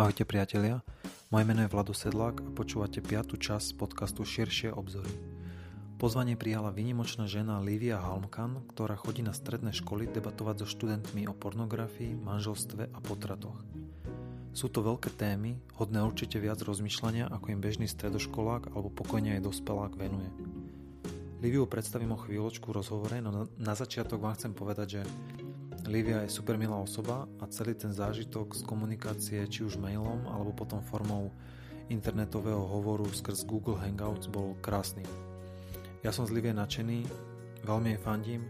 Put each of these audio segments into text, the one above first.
Ahojte priatelia, moje meno je Vlado Sedlák a počúvate piatu časť podcastu Širšie obzory. Pozvanie prijala vynimočná žena Livia Halmkan, ktorá chodí na stredné školy debatovať so študentmi o pornografii, manželstve a potratoch. Sú to veľké témy, hodné určite viac rozmýšľania, ako im bežný stredoškolák alebo pokojne aj dospelák venuje. Liviu predstavím o chvíľočku rozhovore, no na začiatok vám chcem povedať, že Livia je super milá osoba a celý ten zážitok z komunikácie či už mailom alebo potom formou internetového hovoru skrz Google Hangouts bol krásny. Ja som z Livie nadšený, veľmi jej fandím,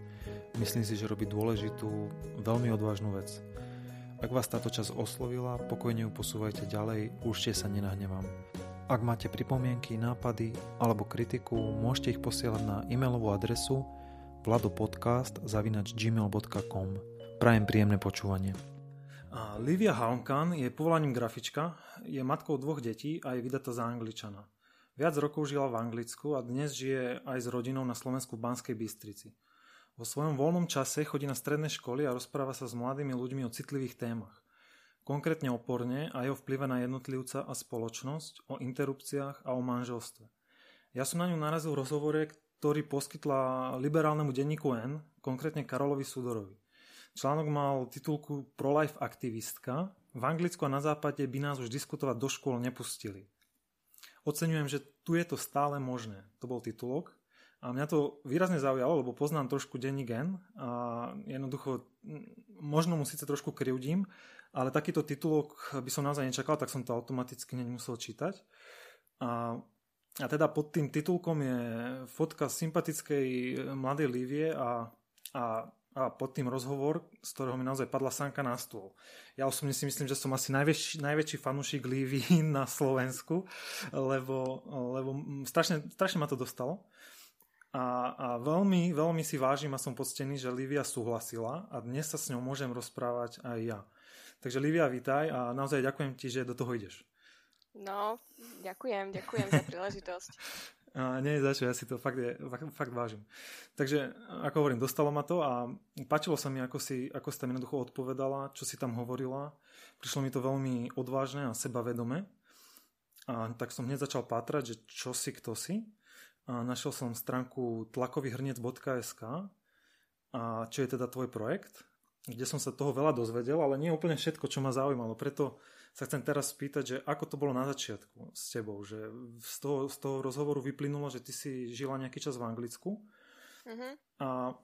myslím si, že robí dôležitú, veľmi odvážnu vec. Ak vás táto časť oslovila, pokojne ju posúvajte ďalej, určite sa nenahnevám. Ak máte pripomienky, nápady alebo kritiku, môžete ich posielať na e-mailovú adresu vladopodcast.gmail.com Prajem príjemné počúvanie. Livia Halmkan je povolaním grafička, je matkou dvoch detí a je vydatá za Angličana. Viac rokov žila v Anglicku a dnes žije aj s rodinou na Slovensku v Banskej Bystrici. Vo svojom voľnom čase chodí na stredné školy a rozpráva sa s mladými ľuďmi o citlivých témach. Konkrétne o porne a jeho vplyve na jednotlivca a spoločnosť, o interrupciách a o manželstve. Ja som na ňu narazil v rozhovore, ktorý poskytla liberálnemu denníku N, konkrétne Karolovi Sudorovi. Článok mal titulku Pro-life aktivistka. V Anglicku a na západe by nás už diskutovať do škôl nepustili. Oceňujem, že tu je to stále možné. To bol titulok. A mňa to výrazne zaujalo, lebo poznám trošku denní gen a jednoducho, možno mu síce trošku krivdím, ale takýto titulok by som naozaj nečakal, tak som to automaticky nemusel čítať. A, a teda pod tým titulkom je fotka sympatickej mladej Livie a, a a pod tým rozhovor, z ktorého mi naozaj padla sanka na stôl. Ja osobne si myslím, že som asi najväčší, najväčší fanúšik Lívy na Slovensku, lebo, lebo strašne, strašne ma to dostalo. A, a veľmi, veľmi si vážim a som poctený, že Lívia súhlasila a dnes sa s ňou môžem rozprávať aj ja. Takže Lívia, vítaj a naozaj ďakujem ti, že do toho ideš. No, ďakujem, ďakujem za príležitosť. A nie za ja si to fakt, je, fakt vážim. Takže, ako hovorím, dostalo ma to a páčilo sa mi, ako si, ako si tam jednoducho odpovedala, čo si tam hovorila. Prišlo mi to veľmi odvážne a sebavedome. A tak som hneď začal pátrať, že čo si, kto si. A našiel som stránku tlakovyhrnec.sk a čo je teda tvoj projekt, kde som sa toho veľa dozvedel, ale nie úplne všetko, čo ma zaujímalo. Preto sa chcem teraz spýtať, že ako to bolo na začiatku s tebou, že z toho, z toho rozhovoru vyplynulo, že ty si žila nejaký čas v Anglicku uh-huh. a,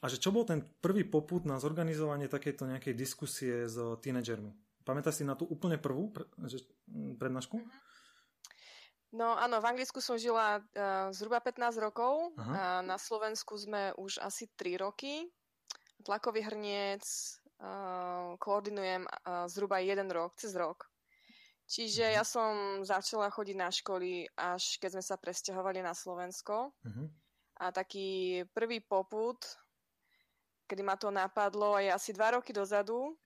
a že čo bol ten prvý poput na zorganizovanie takejto nejakej diskusie s tínedžermi? Pamätáš si na tú úplne prvú pre, že, prednášku? Uh-huh. No áno, v Anglicku som žila uh, zhruba 15 rokov Aha. a na Slovensku sme už asi 3 roky. Tlakový hrniec, koordinujem uh, zhruba jeden rok, cez rok. Čiže mhm. ja som začala chodiť na školy, až keď sme sa presťahovali na Slovensko. Uh-huh. A taký prvý poput, kedy ma to napadlo, je asi dva roky dozadu,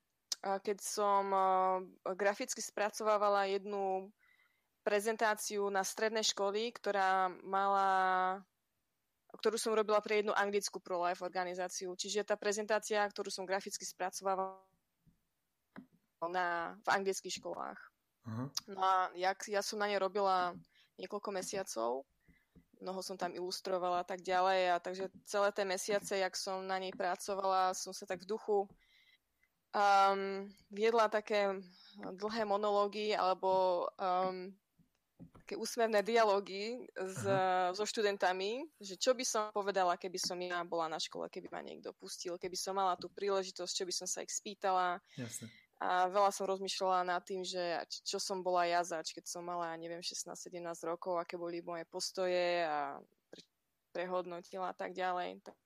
keď som uh, graficky spracovávala jednu prezentáciu na strednej školy, ktorá mala ktorú som robila pre jednu anglickú pro-life organizáciu. Čiže tá prezentácia, ktorú som graficky spracovala na, v anglických školách. Uh-huh. No a jak, ja som na ne robila niekoľko mesiacov, mnoho som tam ilustrovala a tak ďalej a takže celé tie mesiace, jak som na nej pracovala, som sa tak v duchu um, viedla také dlhé monológy alebo um, také úsmevné dialógy s, so študentami, že čo by som povedala, keby som ja bola na škole, keby ma niekto pustil, keby som mala tú príležitosť, čo by som sa ich spýtala. Jasne. A veľa som rozmýšľala nad tým, že čo som bola ja zač, keď som mala, neviem, 16-17 rokov, aké boli moje postoje a prehodnotila a tak ďalej. Tak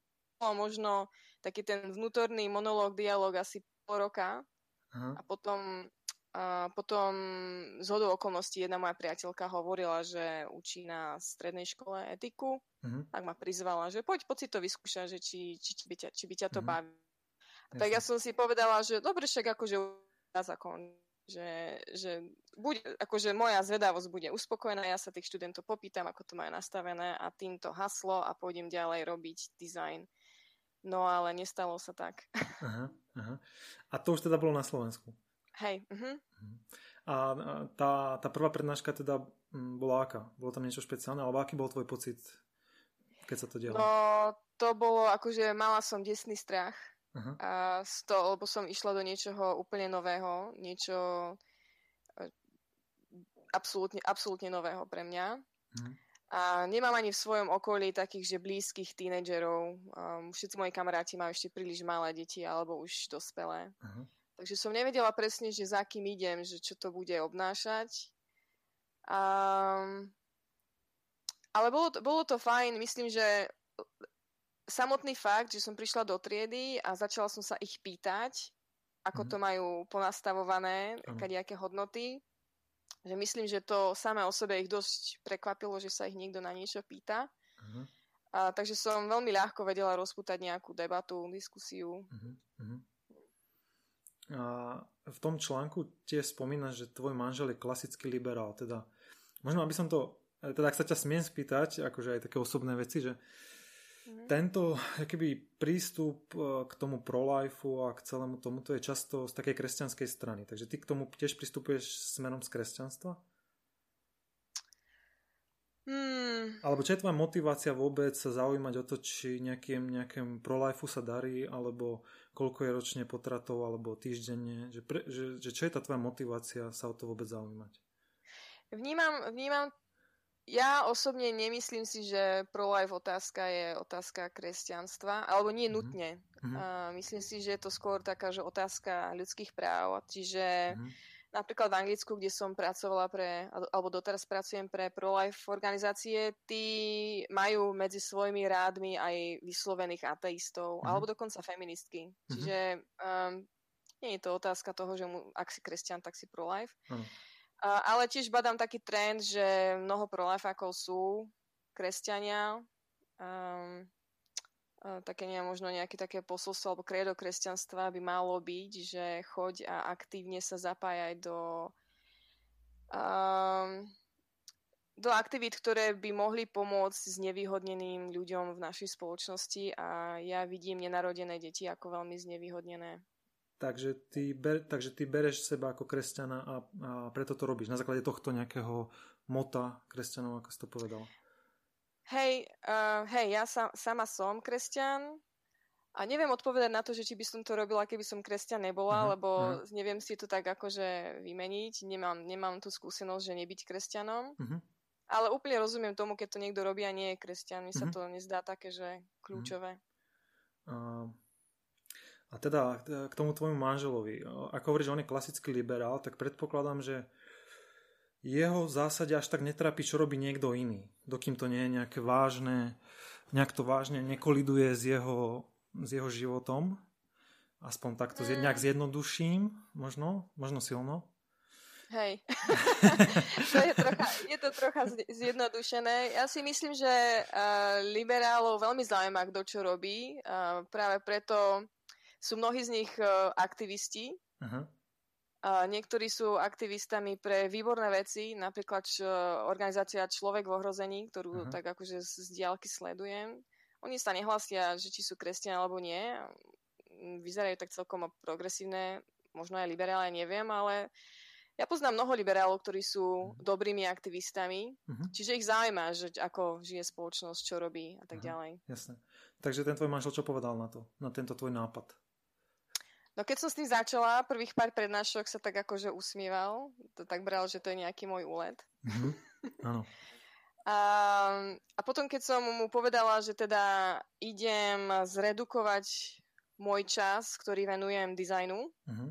možno taký ten vnútorný monológ, dialog asi pol roka Aha. a potom a potom z hodou okolností jedna moja priateľka hovorila, že učí na strednej škole etiku, uh-huh. tak ma prizvala, že poď, poď si to vyskúšať, že či, či, či, by ťa, či by ťa to uh-huh. baví. Tak ja som si povedala, že dobre, však akože zákon, že, že bude, akože moja zvedavosť bude uspokojená, ja sa tých študentov popýtam, ako to majú nastavené a týmto haslo a pôjdem ďalej robiť dizajn. No ale nestalo sa tak. Aha, aha. A to už teda bolo na Slovensku? Hej. Uh-huh. A tá, tá prvá prednáška teda bola aká? Bolo tam niečo špeciálne? Alebo aký bol tvoj pocit, keď sa to dialo? No, to bolo akože mala som desný strach. Uh-huh. A z toho, lebo som išla do niečoho úplne nového, niečo e, absolútne, absolútne nového pre mňa. Uh-huh. A nemám ani v svojom okolí takých, že blízkych tínedžerov. Um, všetci moji kamaráti majú ešte príliš malé deti alebo už dospelé. Uh-huh. Takže som nevedela presne, že za kým idem, že čo to bude obnášať. Um, ale bolo to, bolo to fajn. Myslím, že samotný fakt, že som prišla do triedy a začala som sa ich pýtať, ako uh-huh. to majú ponastavované, kadejaké hodnoty, že myslím, že to samé o sebe ich dosť prekvapilo, že sa ich niekto na niečo pýta. Uh-huh. A, takže som veľmi ľahko vedela rozputať nejakú debatu, diskusiu. Uh-huh. A v tom článku tiež spomínaš, že tvoj manžel je klasický liberál. Teda, možno aby som to, teda ak sa ťa smiem spýtať, akože aj také osobné veci, že Mm-hmm. Tento keby, prístup e, k tomu pro-lifeu a k celému tomu, to je často z takej kresťanskej strany. Takže ty k tomu tiež pristupuješ smerom z kresťanstva? Hmm. Alebo čo je tvoja motivácia vôbec sa zaujímať o to, či nejakým, nejakým pro-lifeu sa darí, alebo koľko je ročne potratov, alebo týždenne? Že, pre, že, že čo je tá tvoja motivácia sa o to vôbec zaujímať? Vnímam, vnímam ja osobne nemyslím si, že pro-life otázka je otázka kresťanstva, alebo nie mm-hmm. nutne. Mm-hmm. Uh, myslím si, že je to skôr taká, že otázka ľudských práv. Čiže mm-hmm. Napríklad v Anglicku, kde som pracovala pre, alebo doteraz pracujem pre pro-life organizácie, tí majú medzi svojimi rádmi aj vyslovených ateistov, mm-hmm. alebo dokonca feministky. Mm-hmm. Čiže um, nie je to otázka toho, že mu, ak si kresťan, tak si pro-life. Mm-hmm. Uh, ale tiež badám taký trend, že mnoho prolifákov sú kresťania. Um, také nie, možno nejaké také posolstvo alebo kredo kresťanstva by malo byť, že choď a aktívne sa zapájať do um, do aktivít, ktoré by mohli pomôcť s nevýhodneným ľuďom v našej spoločnosti a ja vidím nenarodené deti ako veľmi znevýhodnené. Takže ty, ber, takže ty bereš seba ako kresťana a, a preto to robíš. Na základe tohto nejakého mota kresťanov, ako si to povedal. Hej, uh, hej, ja sa, sama som kresťan a neviem odpovedať na to, že či by som to robila, keby som kresťan nebola, uh-huh, lebo uh-huh. neviem si to tak akože vymeniť. Nemám, nemám tú skúsenosť, že nebyť kresťanom. Uh-huh. Ale úplne rozumiem tomu, keď to niekto robí a nie je kresťan. Mi uh-huh. sa to nezdá také, že kľúčové. Uh-huh. Uh, a teda k tomu tvojmu manželovi. Ako hovoríš, on je klasický liberál, tak predpokladám, že jeho v zásade až tak netrápi, čo robí niekto iný. Dokým to nie je nejaké vážne, nejak to vážne nekoliduje s jeho, s jeho životom. Aspoň takto mm. nejak zjednoduším, možno, možno silno. Hej. to je, trocha, je to trocha zjednodušené. Ja si myslím, že uh, liberálov veľmi zaujíma, kto čo robí. Uh, práve preto sú mnohí z nich uh, aktivisti. Uh-huh. Niektorí sú aktivistami pre výborné veci, napríklad č- organizácia Človek v ohrození, ktorú uh-huh. tak akože z diálky sledujem. Oni sa nehlasia, že či sú kresťania alebo nie. Vyzerajú tak celkom progresívne, možno aj liberálne, neviem, ale ja poznám mnoho liberálov, ktorí sú uh-huh. dobrými aktivistami, uh-huh. čiže ich zaujíma, že ako žije spoločnosť, čo robí a tak uh-huh. ďalej. Jasné. Takže ten tvoj manžel čo povedal na to, na tento tvoj nápad? No keď som s tým začala, prvých pár prednášok sa tak akože usmieval. To tak bral, že to je nejaký môj úlet. Mm-hmm. Áno. A, a potom, keď som mu povedala, že teda idem zredukovať môj čas, ktorý venujem dizajnu, uh-huh,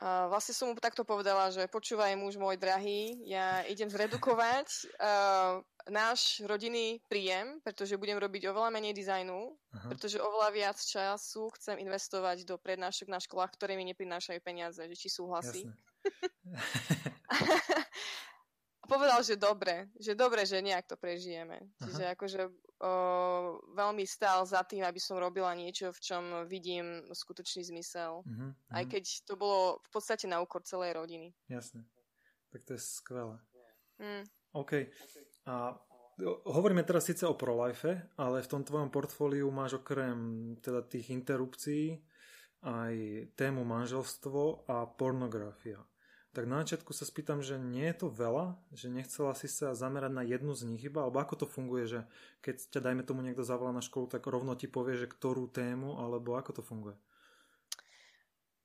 a vlastne som mu takto povedala, že počúvaj muž môj drahý, ja idem zredukovať uh, náš rodinný príjem, pretože budem robiť oveľa menej dizajnu, Aha. pretože oveľa viac času chcem investovať do prednášok na školách, ktoré mi neprinášajú peniaze, že či súhlasí. povedal, že dobre, že dobre, že nejak to prežijeme. Aha. Čiže akože o, veľmi stál za tým, aby som robila niečo, v čom vidím skutočný zmysel. Uh-huh, uh-huh. Aj keď to bolo v podstate na úkor celej rodiny. Jasne. Tak to je skvelé. Mm. OK. A hovoríme teraz síce o prolife, ale v tom tvojom portfóliu máš okrem teda tých interrupcií aj tému manželstvo a pornografia. Tak na začiatku sa spýtam, že nie je to veľa, že nechcela si sa zamerať na jednu z nich iba, alebo ako to funguje, že keď ťa dajme tomu niekto zavolá na školu, tak rovno ti povie, že ktorú tému, alebo ako to funguje?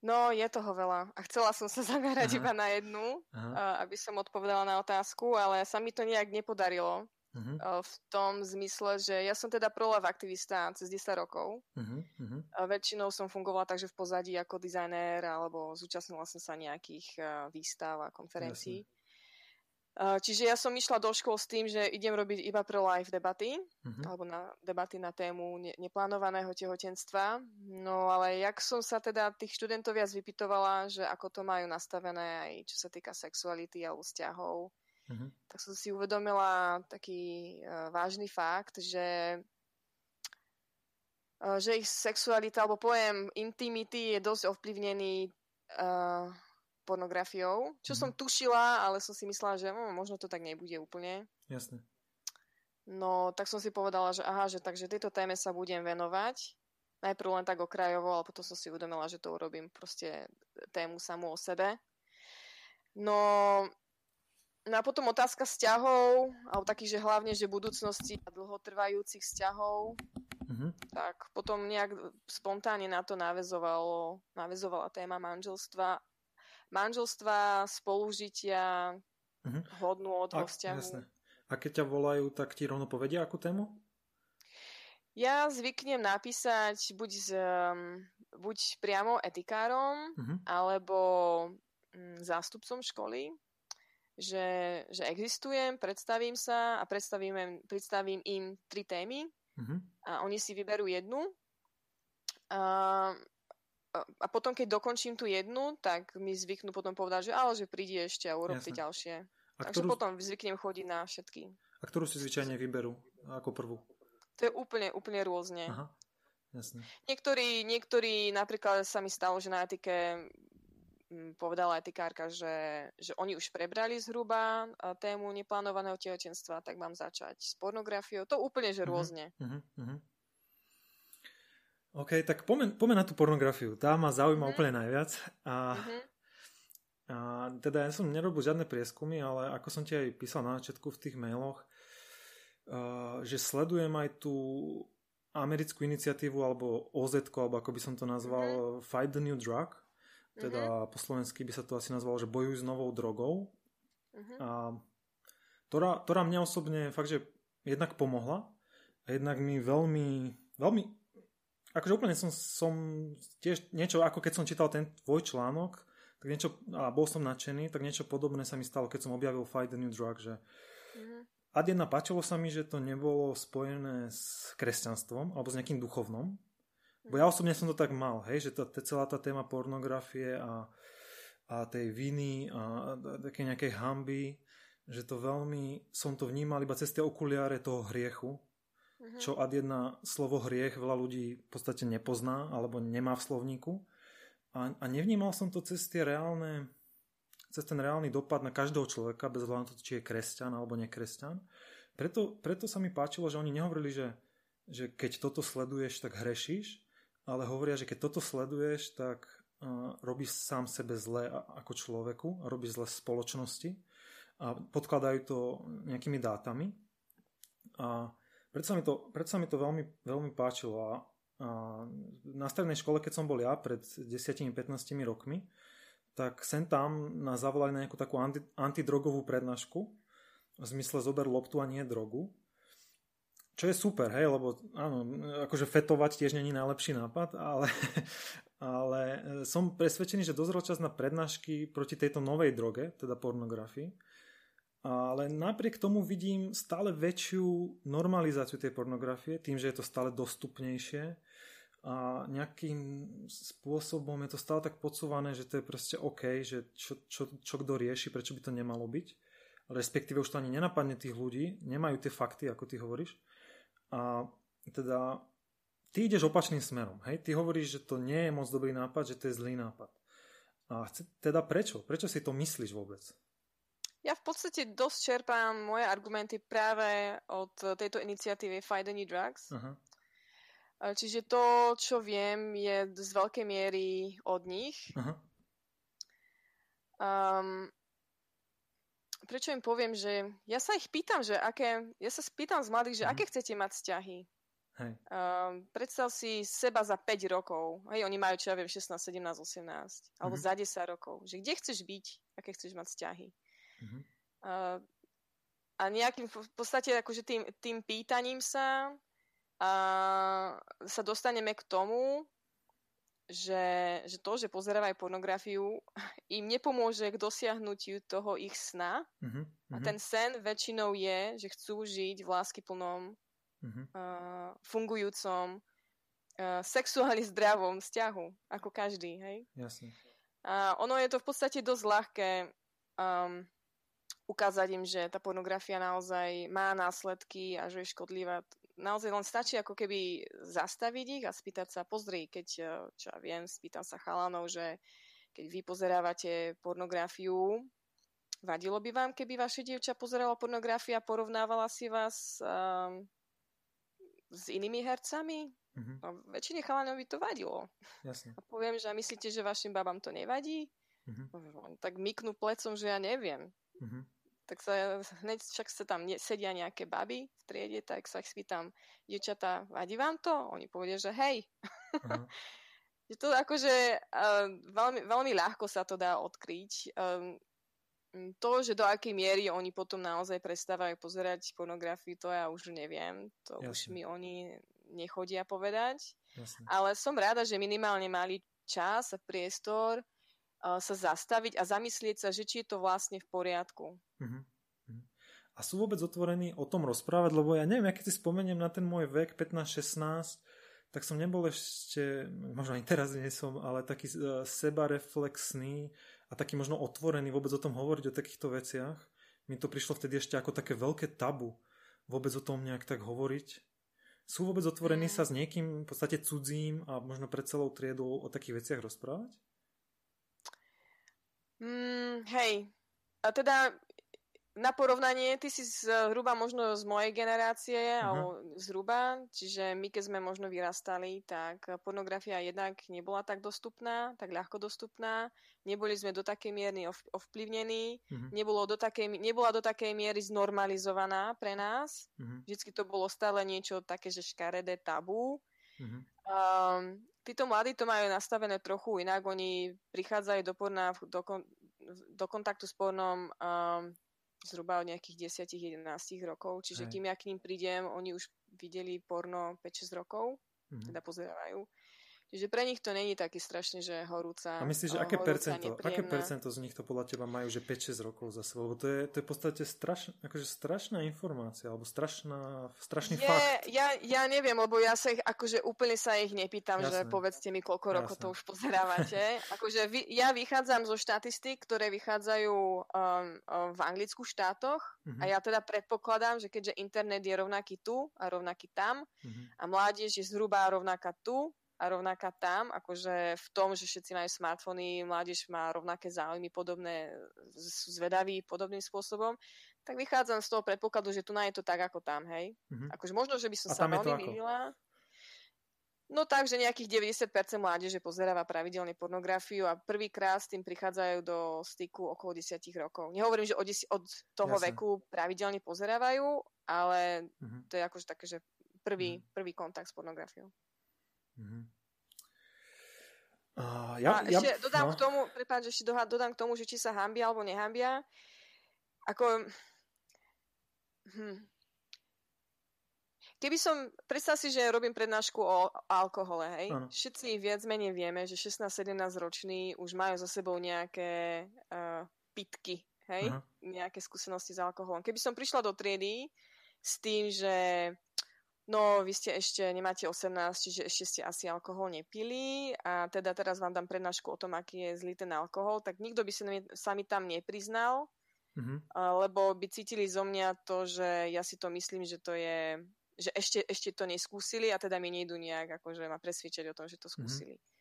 No, je toho veľa. A chcela som sa zamerať Aha. iba na jednu, Aha. aby som odpovedala na otázku, ale sa mi to nejak nepodarilo. Uh-huh. V tom zmysle, že ja som teda prolav aktivista cez 10 rokov. Uh-huh. Väčšinou som fungovala takže v pozadí ako dizajnér alebo zúčastnila som sa nejakých výstav a konferencií. Jasne. Čiže ja som išla do škôl s tým, že idem robiť iba pro live debaty, uh-huh. alebo na debaty na tému ne- neplánovaného tehotenstva. No ale jak som sa teda tých študentov viac vypitovala, že ako to majú nastavené aj čo sa týka sexuality alebo vzťahov, uh-huh. tak som si uvedomila taký uh, vážny fakt, že uh, že ich sexualita alebo pojem intimity je dosť ovplyvnený uh, pornografiou, čo uh-huh. som tušila, ale som si myslela, že hm, možno to tak nebude úplne. Jasne. No, tak som si povedala, že aha, že takže tejto téme sa budem venovať. Najprv len tak okrajovo, ale potom som si uvedomila, že to urobím proste tému samú o sebe. No, No a potom otázka vzťahov, alebo takých, že hlavne, že budúcnosti a dlhotrvajúcich vzťahov, mm-hmm. tak potom nejak spontánne na to navezovalo, navezovala téma manželstva. Manželstva, spolužitia, mm-hmm. hodnú od vo vzťahu. Jasné. A keď ťa volajú, tak ti rovno povedia akú tému? Ja zvyknem napísať buď, z, buď priamo etikárom, mm-hmm. alebo mm, zástupcom školy, že, že existujem, predstavím sa a predstavím, predstavím im tri témy uh-huh. a oni si vyberú jednu a, a potom, keď dokončím tú jednu, tak mi zvyknú potom povedať, že ale, že prídi ešte a urobte ďalšie. A Takže ktorú... potom zvyknem chodiť na všetky. A ktorú si zvyčajne vyberú ako prvú? To je úplne, úplne rôzne. Aha. Jasne. Niektorí, niektorí, napríklad sa mi stalo, že na etike povedala etikárka, že, že oni už prebrali zhruba tému neplánovaného tehotenstva, tak mám začať s pornografiou. To úplne, že mhm, rôzne. Uh-huh, uh-huh. OK, tak poďme, poďme na tú pornografiu. Tá ma zaujíma uh-huh. úplne najviac. A, uh-huh. a teda ja som nerobil žiadne prieskumy, ale ako som ti aj písal na začiatku v tých mailoch, uh, že sledujem aj tú americkú iniciatívu alebo OZ, alebo ako by som to nazval, uh-huh. Fight the New Drug, teda uh-huh. po slovensky by sa to asi nazvalo, že bojuj s novou drogou. Uh-huh. A ktorá, ktorá mňa osobne fakt, že jednak pomohla a jednak mi veľmi, veľmi akože úplne som, som tiež niečo, ako keď som čítal ten tvoj článok, tak niečo, a bol som nadšený, tak niečo podobné sa mi stalo, keď som objavil Fight the New Drug, že uh-huh. Ad jedna páčilo sa mi, že to nebolo spojené s kresťanstvom alebo s nejakým duchovnom, Bo ja osobne som to tak mal, hej, že tá, celá tá téma pornografie a, a tej viny a, a také nejakej hamby, že to veľmi, som to vnímal iba cez tie okuliare toho hriechu, mm-hmm. čo ad jedna slovo hriech veľa ľudí v podstate nepozná alebo nemá v slovníku. A, a nevnímal som to cez tie reálne, cez ten reálny dopad na každého človeka, bez hľadu na to, či je kresťan alebo nekresťan. Preto, preto sa mi páčilo, že oni nehovorili, že, že keď toto sleduješ, tak hrešíš, ale hovoria, že keď toto sleduješ, tak uh, robíš sám sebe zle ako človeku robíš zle spoločnosti a podkladajú to nejakými dátami. A preto sa mi to, preto sa mi to veľmi, veľmi páčilo. A, a na strednej škole, keď som bol ja pred 10-15 rokmi, tak sem tam nás zavolali na nejakú takú anti, antidrogovú prednášku v zmysle zober loptu a nie drogu. Čo je super, hej, lebo áno, akože fetovať tiež není najlepší nápad, ale, ale som presvedčený, že dozrel čas na prednášky proti tejto novej droge, teda pornografii. Ale napriek tomu vidím stále väčšiu normalizáciu tej pornografie, tým, že je to stále dostupnejšie a nejakým spôsobom je to stále tak podsúvané, že to je proste OK, že čo, čo, čo kto rieši, prečo by to nemalo byť. Respektíve už to ani nenapadne tých ľudí, nemajú tie fakty, ako ty hovoríš. A teda ty ideš opačným smerom. Hej? Ty hovoríš, že to nie je moc dobrý nápad, že to je zlý nápad. A teda prečo? Prečo si to myslíš vôbec? Ja v podstate dosť čerpám moje argumenty práve od tejto iniciatívy Fight Any Drugs. Uh-huh. Čiže to, čo viem, je z veľkej miery od nich. Uh-huh. Um, prečo im poviem, že ja sa ich pýtam, že aké, ja sa spýtam z mladých, že uh-huh. aké chcete mať vzťahy. Hej. Um, predstav si seba za 5 rokov. Hej, oni majú, čo ja viem, 16, 17, 18. Alebo uh-huh. za 10 rokov. Že kde chceš byť? Aké chceš mať vzťahy? Uh-huh. Uh, a nejakým v podstate akože tým, tým pýtaním sa a sa dostaneme k tomu, že, že to, že pozerávajú pornografiu, im nepomôže k dosiahnutiu toho ich sna. Uh-huh, uh-huh. A ten sen väčšinou je, že chcú žiť v láskyplnom uh-huh. uh, fungujúcom, uh, sexuálne zdravom vzťahu, ako každý, hej? Jasne. A ono je to v podstate dosť ľahké um, ukázať im, že tá pornografia naozaj má následky a že je škodlivá. Naozaj len stačí ako keby zastaviť ich a spýtať sa, pozri, keď, uh, čo ja viem, spýtam sa chalanov, že keď vy pozerávate pornografiu, vadilo by vám, keby vaše dievča pozerala pornografiu a porovnávala si vás um, s inými hercami? Uh-huh. No, väčšine chalanov by to vadilo. Jasne. A poviem, že myslíte, že vašim babám to nevadí? Uh-huh. Tak myknú plecom, že ja neviem. Uh-huh. Tak sa hneď však sa tam ne, sedia nejaké baby v triede, tak sa ich spýtam, dievčatá, vadí vám to? Oni povedia, že hej. Uh-huh. je to akože uh, veľmi, veľmi ľahko sa to dá odkryť. Um, to, že do akej miery oni potom naozaj prestávajú pozerať pornografiu, to ja už neviem. To Jasne. už mi oni nechodia povedať. Jasne. Ale som rada, že minimálne mali čas a priestor sa zastaviť a zamyslieť sa, že či je to vlastne v poriadku. Uh-huh. A sú vôbec otvorení o tom rozprávať, lebo ja neviem, ja keď si spomeniem na ten môj vek 15-16, tak som nebol ešte, možno aj teraz nie som, ale taký uh, sebareflexný a taký možno otvorený vôbec o tom hovoriť, o takýchto veciach. Mi to prišlo vtedy ešte ako také veľké tabu vôbec o tom nejak tak hovoriť. Sú vôbec otvorení sa s niekým v podstate cudzím a možno pred celou triedou o takých veciach rozprávať? Mm, hej. A teda na porovnanie, ty si zhruba možno z mojej generácie, uh-huh. alebo zhruba, čiže my keď sme možno vyrastali, tak pornografia jednak nebola tak dostupná, tak ľahko dostupná, neboli sme do takej miery ov- ovplyvnení, uh-huh. nebolo do takej, nebola do takej miery znormalizovaná pre nás, uh-huh. vždycky to bolo stále niečo také, že škaredé tabu. Uh-huh. Um, títo mladí to majú nastavené trochu inak, oni prichádzajú do porna, do, kon, do kontaktu s pornom um, zhruba od nejakých 10-11 rokov, čiže Hej. kým ja k ním prídem, oni už videli porno 5-6 rokov, mm-hmm. teda pozerávajú. Čiže pre nich to není taký strašne, že horúca. A myslíš, že aké percento, aké percento z nich to podľa teba majú, že 5-6 rokov za sebou? Lebo to je, to je v podstate strašná, akože strašná informácia, alebo strašná, strašný je, fakt. Ja, ja neviem, lebo ja sa ich, akože úplne sa ich nepýtam, Jasné. že povedzte mi, koľko Jasné. rokov to už pozerávate. akože vy, ja vychádzam zo štatistik, ktoré vychádzajú um, um, v Anglicku štátoch uh-huh. a ja teda predpokladám, že keďže internet je rovnaký tu a rovnaký tam uh-huh. a mládež je zhruba rovnaká tu a rovnaká tam, akože v tom, že všetci majú smartfóny, mládež má rovnaké záujmy podobné, sú zvedaví podobným spôsobom, tak vychádzam z toho predpokladu, že tu na je to tak ako tam, hej. Mm-hmm. Akože možno, že by som a sa veľmi milila. No tak, že nejakých 90% mládeže pozeráva pravidelne pornografiu a prvýkrát s tým prichádzajú do styku okolo 10 rokov. Nehovorím, že od, od toho Jasne. veku pravidelne pozerávajú, ale mm-hmm. to je akože také, že prvý, mm-hmm. prvý kontakt s pornografiou. Mm-hmm. Uh, ja, a ja, ešte dodám no. k tomu, prepáč, ešte dodám k tomu, že či sa hambia alebo nehambia. Ako... Hm. Keby som, predstav si, že robím prednášku o alkohole, hej. Ano. Všetci viac menej vieme, že 16-17 roční už majú za sebou nejaké uh, pitky, hej, Aha. nejaké skúsenosti s alkoholom. Keby som prišla do triedy s tým, že No, vy ste ešte, nemáte 18, čiže ešte ste asi alkohol nepili a teda teraz vám dám prednášku o tom, aký je zlý ten alkohol, tak nikto by sa mi, sa mi tam nepriznal, mm-hmm. lebo by cítili zo mňa to, že ja si to myslím, že to je, že ešte, ešte to neskúsili a teda mi nejdu nejak akože ma presviečať o tom, že to mhm. skúsili. Mm-hmm.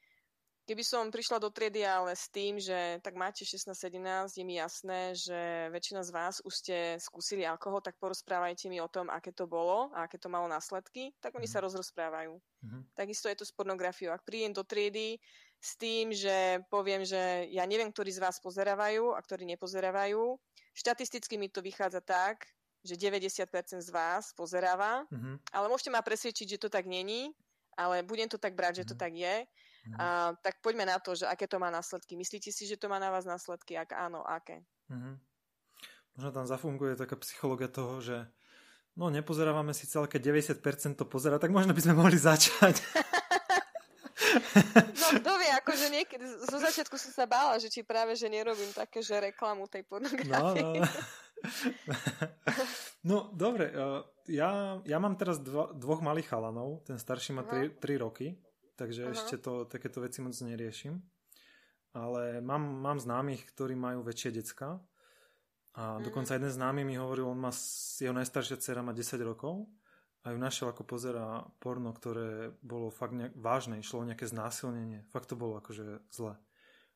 Keby som prišla do triedy ale s tým, že tak máte 16-17, je mi jasné, že väčšina z vás už ste skúsili alkohol, tak porozprávajte mi o tom, aké to bolo a aké to malo následky, tak oni mm. sa rozrozprávajú. Mm-hmm. Takisto je to s pornografiou. Ak prídem do triedy s tým, že poviem, že ja neviem, ktorí z vás pozerávajú a ktorí nepozerávajú, štatisticky mi to vychádza tak, že 90% z vás pozeráva, mm-hmm. ale môžete ma presvedčiť, že to tak není, ale budem to tak brať, mm-hmm. že to mhm. tak je Mm. A, tak poďme na to, že aké to má následky. Myslíte si, že to má na vás následky? Ak áno, aké? Mm-hmm. Možno tam zafunguje taká psychológia toho, že no nepozerávame si celé, keď 90% to pozera, tak možno by sme mohli začať. No kto vie, akože niekedy, zo začiatku som sa bála, že či práve, že nerobím také, že reklamu tej pornografii. No, no. no dobre, e, ja, ja mám teraz dva, dvoch malých chalanov, ten starší má 3 roky takže uh-huh. ešte to, takéto veci moc neriešim. Ale mám, mám známych, ktorí majú väčšie decka a uh-huh. dokonca jeden známy mi hovoril, on má, jeho najstaršia dcera má 10 rokov a ju našiel ako pozera porno, ktoré bolo fakt nejak, vážne, išlo o nejaké znásilnenie. Fakt to bolo akože zle.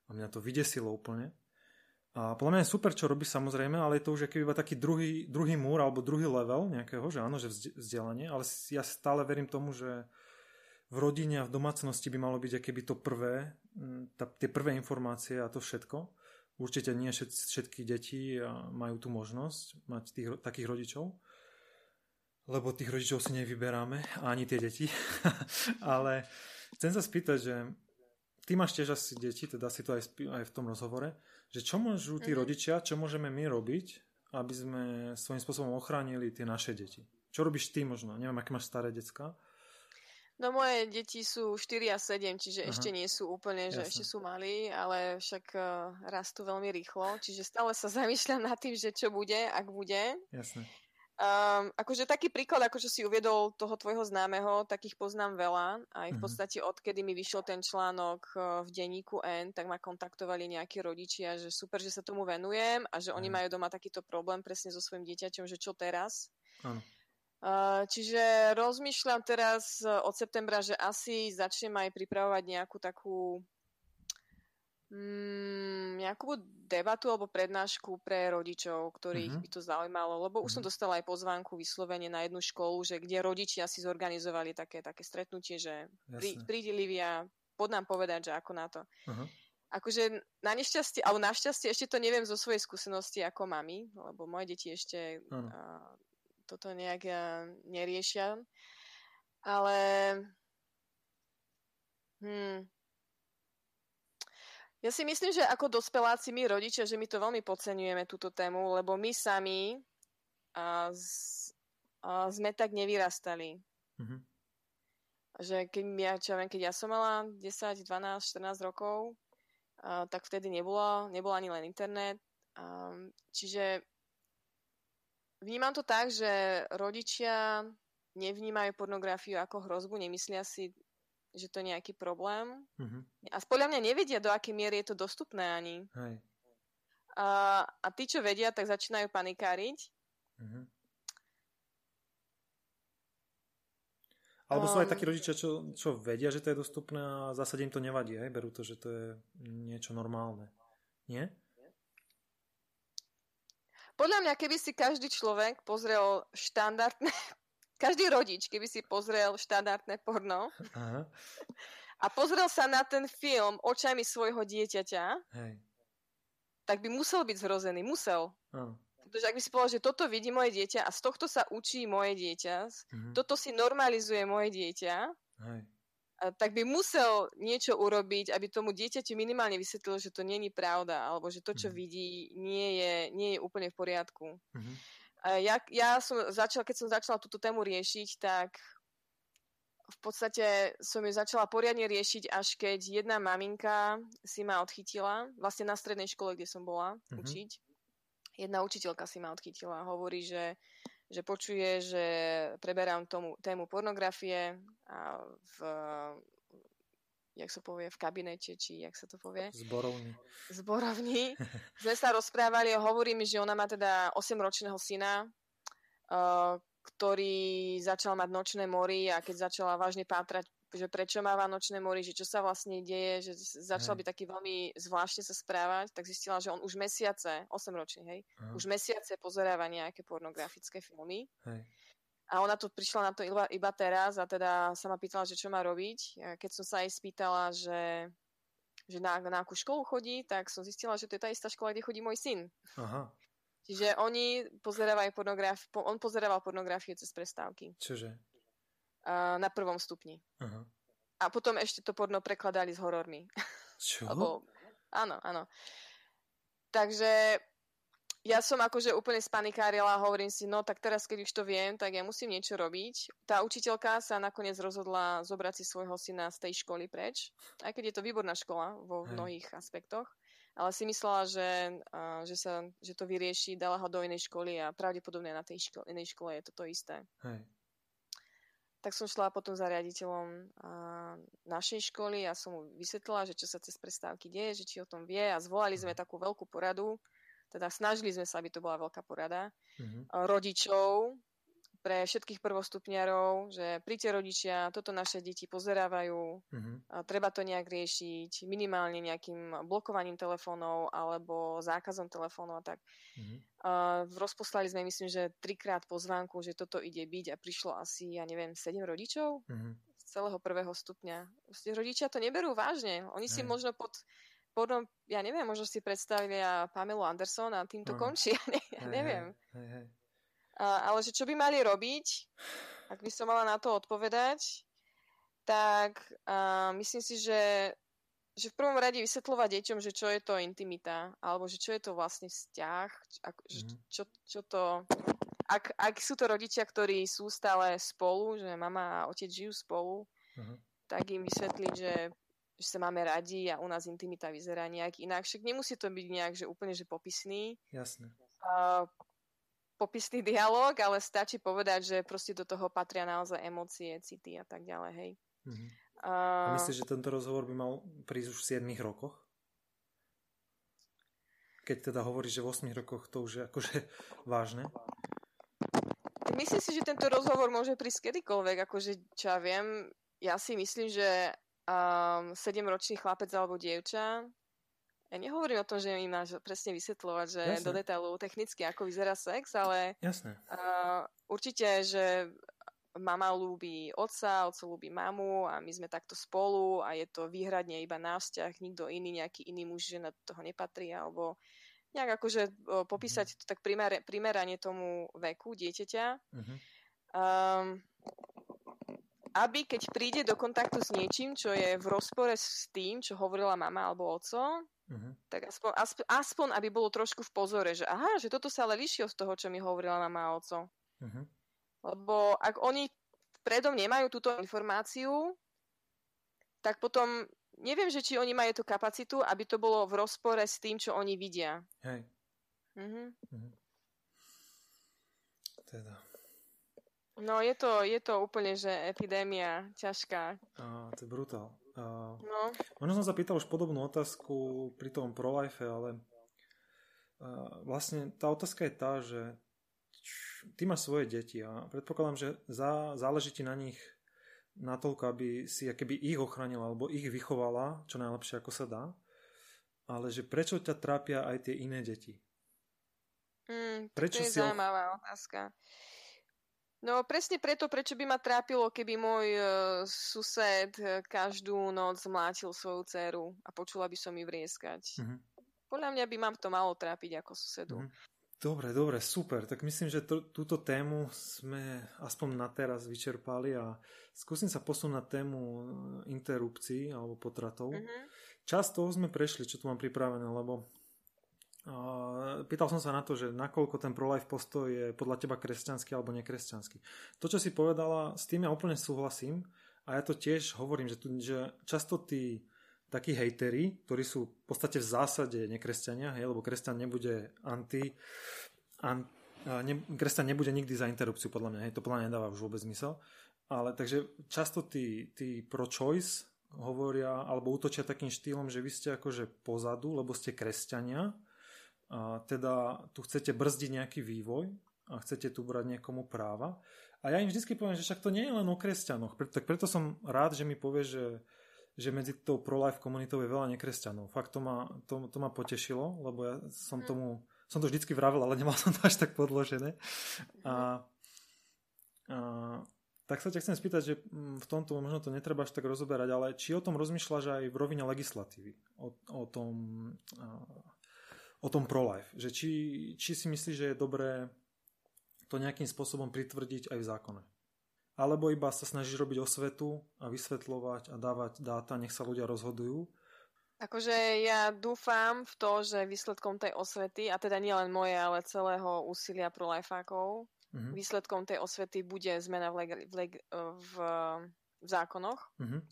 A mňa to vydesilo úplne. A podľa mňa je super, čo robí samozrejme, ale je to už iba taký druhý, druhý múr alebo druhý level nejakého, že áno, že vzdelanie, ale ja stále verím tomu, že v rodine a v domácnosti by malo byť keby to prvé, tá, tie prvé informácie a to všetko. Určite nie všetky deti majú tú možnosť mať tých, takých rodičov, lebo tých rodičov si nevyberáme, ani tie deti. Ale chcem sa spýtať, že ty máš tiež asi deti, teda si to aj, aj v tom rozhovore, že čo môžu tí mm-hmm. rodičia, čo môžeme my robiť, aby sme svojím spôsobom ochránili tie naše deti. Čo robíš ty možno? Neviem, aké máš staré decka, No moje deti sú 4 a 7, čiže Aha. ešte nie sú úplne, že Jasne. ešte sú malí, ale však uh, rastú veľmi rýchlo, čiže stále sa zamýšľam nad tým, že čo bude, ak bude. Jasne. Um, akože taký príklad, akože si uviedol toho tvojho známeho, takých poznám veľa. Aj v mhm. podstate odkedy mi vyšiel ten článok uh, v denníku N, tak ma kontaktovali nejakí rodičia, že super, že sa tomu venujem a že oni majú doma takýto problém presne so svojím dieťaťom, že čo teraz. Ano. Čiže rozmýšľam teraz e, od septembra, že asi začnem aj pripravovať nejakú takú mm, nejakú debatu alebo prednášku pre rodičov, ktorých uh-huh. by to zaujímalo, lebo uh-huh. už som mhm. dostala aj pozvánku vyslovene na jednu školu, že kde rodičia si zorganizovali také, také stretnutie, že prí, prídi Livia, pod nám povedať, že ako na to. Uh-huh. Akože na nešťastie, alebo našťastie ešte to neviem zo svojej skúsenosti ako mami, lebo moje deti ešte uh-huh. uh, toto nejak neriešia. Ale hmm, ja si myslím, že ako dospeláci my rodičia, že my to veľmi podceňujeme túto tému, lebo my sami a z, a sme tak nevyrastali. Mm-hmm. Že keď ja, čo viem, keď ja som mala 10, 12, 14 rokov, a, tak vtedy nebolo, nebol ani len internet. A, čiže Vnímam to tak, že rodičia nevnímajú pornografiu ako hrozbu, nemyslia si, že to je nejaký problém. Uh-huh. A podľa mňa nevedia, do akej miery je to dostupné ani. Hej. A, a tí, čo vedia, tak začínajú panikáriť. Uh-huh. Alebo sú aj um, takí rodičia, čo, čo vedia, že to je dostupné a v zásade im to nevadí, hej? berú to, že to je niečo normálne. Nie? Podľa mňa, keby si každý človek pozrel štandardné, každý rodič, keby si pozrel štandardné porno Aha. a pozrel sa na ten film očami svojho dieťaťa, Hej. tak by musel byť zhrozený. Musel. Aha. Pretože ak by si povedal, že toto vidí moje dieťa a z tohto sa učí moje dieťa, uh-huh. toto si normalizuje moje dieťa, Hej tak by musel niečo urobiť, aby tomu dieťaťu minimálne vysvetlil, že to není pravda, alebo že to, čo mm-hmm. vidí, nie je, nie je úplne v poriadku. Mm-hmm. Ja, ja som začala, keď som začala túto tému riešiť, tak v podstate som ju začala poriadne riešiť, až keď jedna maminka si ma odchytila, vlastne na strednej škole, kde som bola mm-hmm. učiť. Jedna učiteľka si ma odchytila a hovorí, že že počuje, že preberám tomu, tému pornografie a v, jak sa povie, v kabinete, či jak sa to povie? Zborovni. Zborovni. Sme sa rozprávali a hovorí mi, že ona má teda 8-ročného syna, uh, ktorý začal mať nočné mory a keď začala vážne pátrať že prečo máva nočné mory, že čo sa vlastne deje, že začal byť taký veľmi zvláštne sa správať, tak zistila, že on už mesiace, 8 ročný, hej, Aha. už mesiace pozeráva nejaké pornografické filmy. Hej. A ona tu prišla na to iba, iba teraz a teda sa ma pýtala, že čo má robiť. Keď som sa aj spýtala, že, že na, na akú školu chodí, tak som zistila, že to je tá istá škola, kde chodí môj syn. Aha. Čiže oni pozerávajú pornografiu, on pozerával pornografiu cez prestávky. Čože? Na prvom stupni. Aha. A potom ešte to porno prekladali s horormi. Čo? Lebo, áno, áno. Takže ja som akože úplne spanikárila a hovorím si, no tak teraz, keď už to viem, tak ja musím niečo robiť. Tá učiteľka sa nakoniec rozhodla zobrať si svojho syna z tej školy preč, aj keď je to výborná škola vo mnohých aspektoch, ale si myslela, že, že, sa, že to vyrieši, dala ho do inej školy a pravdepodobne na tej ško- inej škole je to to isté. Hej. Tak som šla potom za riaditeľom našej školy a som mu vysvetlila, že čo sa cez prestávky deje, že či o tom vie a zvolali sme takú veľkú poradu, teda snažili sme sa, aby to bola veľká porada, mm-hmm. rodičov pre všetkých prvostupňarov, že príďte rodičia, toto naše deti pozerávajú, mm-hmm. a treba to nejak riešiť, minimálne nejakým blokovaním telefónov alebo zákazom telefónov a tak. Mm-hmm. A rozposlali sme, myslím, že trikrát pozvánku, že toto ide byť a prišlo asi, ja neviem, sedem rodičov mm-hmm. z celého prvého stupňa. Rodičia to neberú vážne. Oni si možno pod potom, ja neviem, možno si predstavili a Pamelu Anderson a tým to končí, ja, ne, ja neviem. Hej, hej. A, ale že čo by mali robiť, ak by som mala na to odpovedať, tak a, myslím si, že, že v prvom rade vysvetľovať deťom, že čo je to intimita, alebo že čo je to vlastne vzťah, ak, mhm. čo, čo to... Ak, ak sú to rodičia, ktorí sú stále spolu, že mama a otec žijú spolu, uh-huh. tak im vysvetliť, že že sa máme radi a u nás intimita vyzerá nejak inak. Však nemusí to byť nejak, že úplne, že popisný. Jasne. Uh, popisný dialog, ale stačí povedať, že proste do toho patria naozaj emócie, city a tak ďalej, hej. Uh, a myslíš, že tento rozhovor by mal prísť už v 7 rokoch? Keď teda hovoríš, že v 8 rokoch to už je akože vážne? Myslím si, že tento rozhovor môže prísť kedykoľvek, akože čo ja viem, ja si myslím, že um, 7-ročný chlapec alebo dievča. Ja nehovorím o tom, že im máš presne vysvetľovať, že Jasne. do detailu technicky, ako vyzerá sex, ale Jasne. Uh, určite, že mama ľúbi otca, otco ľúbi mamu a my sme takto spolu a je to výhradne iba náš vzťah, nikto iný, nejaký iný muž, že na toho nepatrí, alebo nejak akože popísať to tak primerane tomu veku dieťaťa. Uh-huh. Um, aby keď príde do kontaktu s niečím, čo je v rozpore s tým, čo hovorila mama alebo oco, uh-huh. tak aspoň, aspoň, aspoň, aby bolo trošku v pozore, že aha, že toto sa ale líši od toho, čo mi hovorila mama oco. Uh-huh. Lebo ak oni predom nemajú túto informáciu, tak potom neviem, že či oni majú tú kapacitu, aby to bolo v rozpore s tým, čo oni vidia. Hej. Uh-huh. Uh-huh. Teda. No je to, je to úplne, že epidémia ťažká. Uh, to je brutál. No. Možno som sa pýtal už podobnú otázku pri tom prolife, ale vlastne tá otázka je tá, že ty máš svoje deti a predpokladám, že za, záleží ti na nich natoľko, aby si keby ich ochránila alebo ich vychovala čo najlepšie ako sa dá, ale že prečo ťa trápia aj tie iné deti? Mm, prečo to je si zaujímavá och... otázka. No presne preto, prečo by ma trápilo, keby môj uh, sused e, každú noc mlátil svoju dceru a počula by som ju vrieskať. Uh-huh. Podľa mňa by ma to malo trápiť ako susedu. Uh-huh. Dobre, dobre, super. Tak myslím, že to, túto tému sme aspoň na teraz vyčerpali a skúsim sa posunúť na tému e, interrupcií alebo potratov. Uh-huh. Čas toho sme prešli, čo tu mám pripravené, lebo Pýtal som sa na to, že nakoľko ten pro-life postoj je podľa teba kresťanský alebo nekresťanský. To, čo si povedala, s tým ja úplne súhlasím a ja to tiež hovorím, že, tu, že často tí takí hejteri, ktorí sú v podstate v zásade nekresťania, hej, lebo kresťan nebude anti, an, ne, kresťan nebude nikdy za interrupciu, podľa mňa, hej, to podľa mňa nedáva už vôbec zmysel. Ale takže často tí, tí pro-choice hovoria alebo útočia takým štýlom, že vy ste akože pozadu, lebo ste kresťania a teda tu chcete brzdiť nejaký vývoj a chcete tu brať niekomu práva. A ja im vždy poviem, že však to nie je len o kresťanoch. Tak preto som rád, že mi povie, že, že medzi tou pro-life komunitou je veľa nekresťanov. Fakt to ma, to, to ma potešilo, lebo ja som mm. tomu, som to vždycky vravel, ale nemal som to až tak podložené. A, a tak sa ťa chcem spýtať, že mm, v tomto možno to netreba až tak rozoberať, ale či o tom rozmýšľaš aj v rovine legislatívy, o, o tom, o tom pro-life, že či, či si myslíš, že je dobré to nejakým spôsobom pritvrdiť aj v zákone. Alebo iba sa snažíš robiť osvetu a vysvetľovať a dávať dáta, nech sa ľudia rozhodujú. Akože ja dúfam v to, že výsledkom tej osvety, a teda nie len moje, ale celého úsilia pro lifeákov, mm-hmm. výsledkom tej osvety bude zmena v, leg- v, leg- v, v zákonoch. Mm-hmm.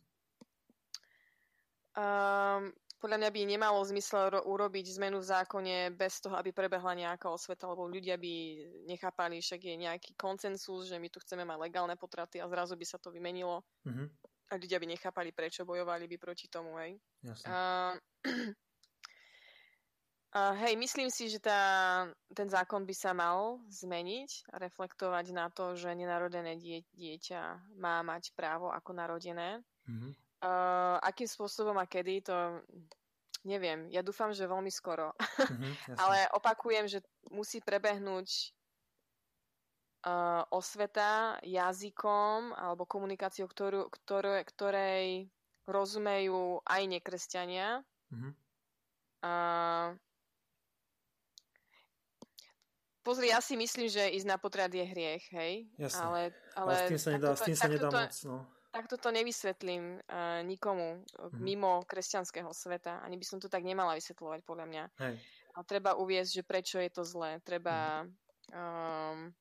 Um, podľa mňa by nemalo zmysel ro- urobiť zmenu v zákone bez toho, aby prebehla nejaká osveta, lebo ľudia by nechápali, však je nejaký koncensus, že my tu chceme mať legálne potraty a zrazu by sa to vymenilo. Mm-hmm. A ľudia by nechápali, prečo bojovali by proti tomu, hej. Jasne. A, a hej, myslím si, že tá, ten zákon by sa mal zmeniť a reflektovať na to, že nenarodené die, dieťa má mať právo ako narodené. Mm-hmm. Uh, akým spôsobom a kedy, to neviem. Ja dúfam, že veľmi skoro. Mm-hmm, Ale opakujem, že musí prebehnúť uh, osveta jazykom alebo komunikáciou, ktorú, ktoré, ktorej rozumejú aj nekresťania. Mm-hmm. Uh, Pozri, ja si myslím, že ísť na potrat je hriech, hej? Jasne. Ale, ale, ale s tým sa nedá, s tým sa nedá moc, no takto to nevysvetlím uh, nikomu mm-hmm. mimo kresťanského sveta. Ani by som to tak nemala vysvetľovať, podľa mňa. Hej. A treba uviezť, že prečo je to zlé. Treba um,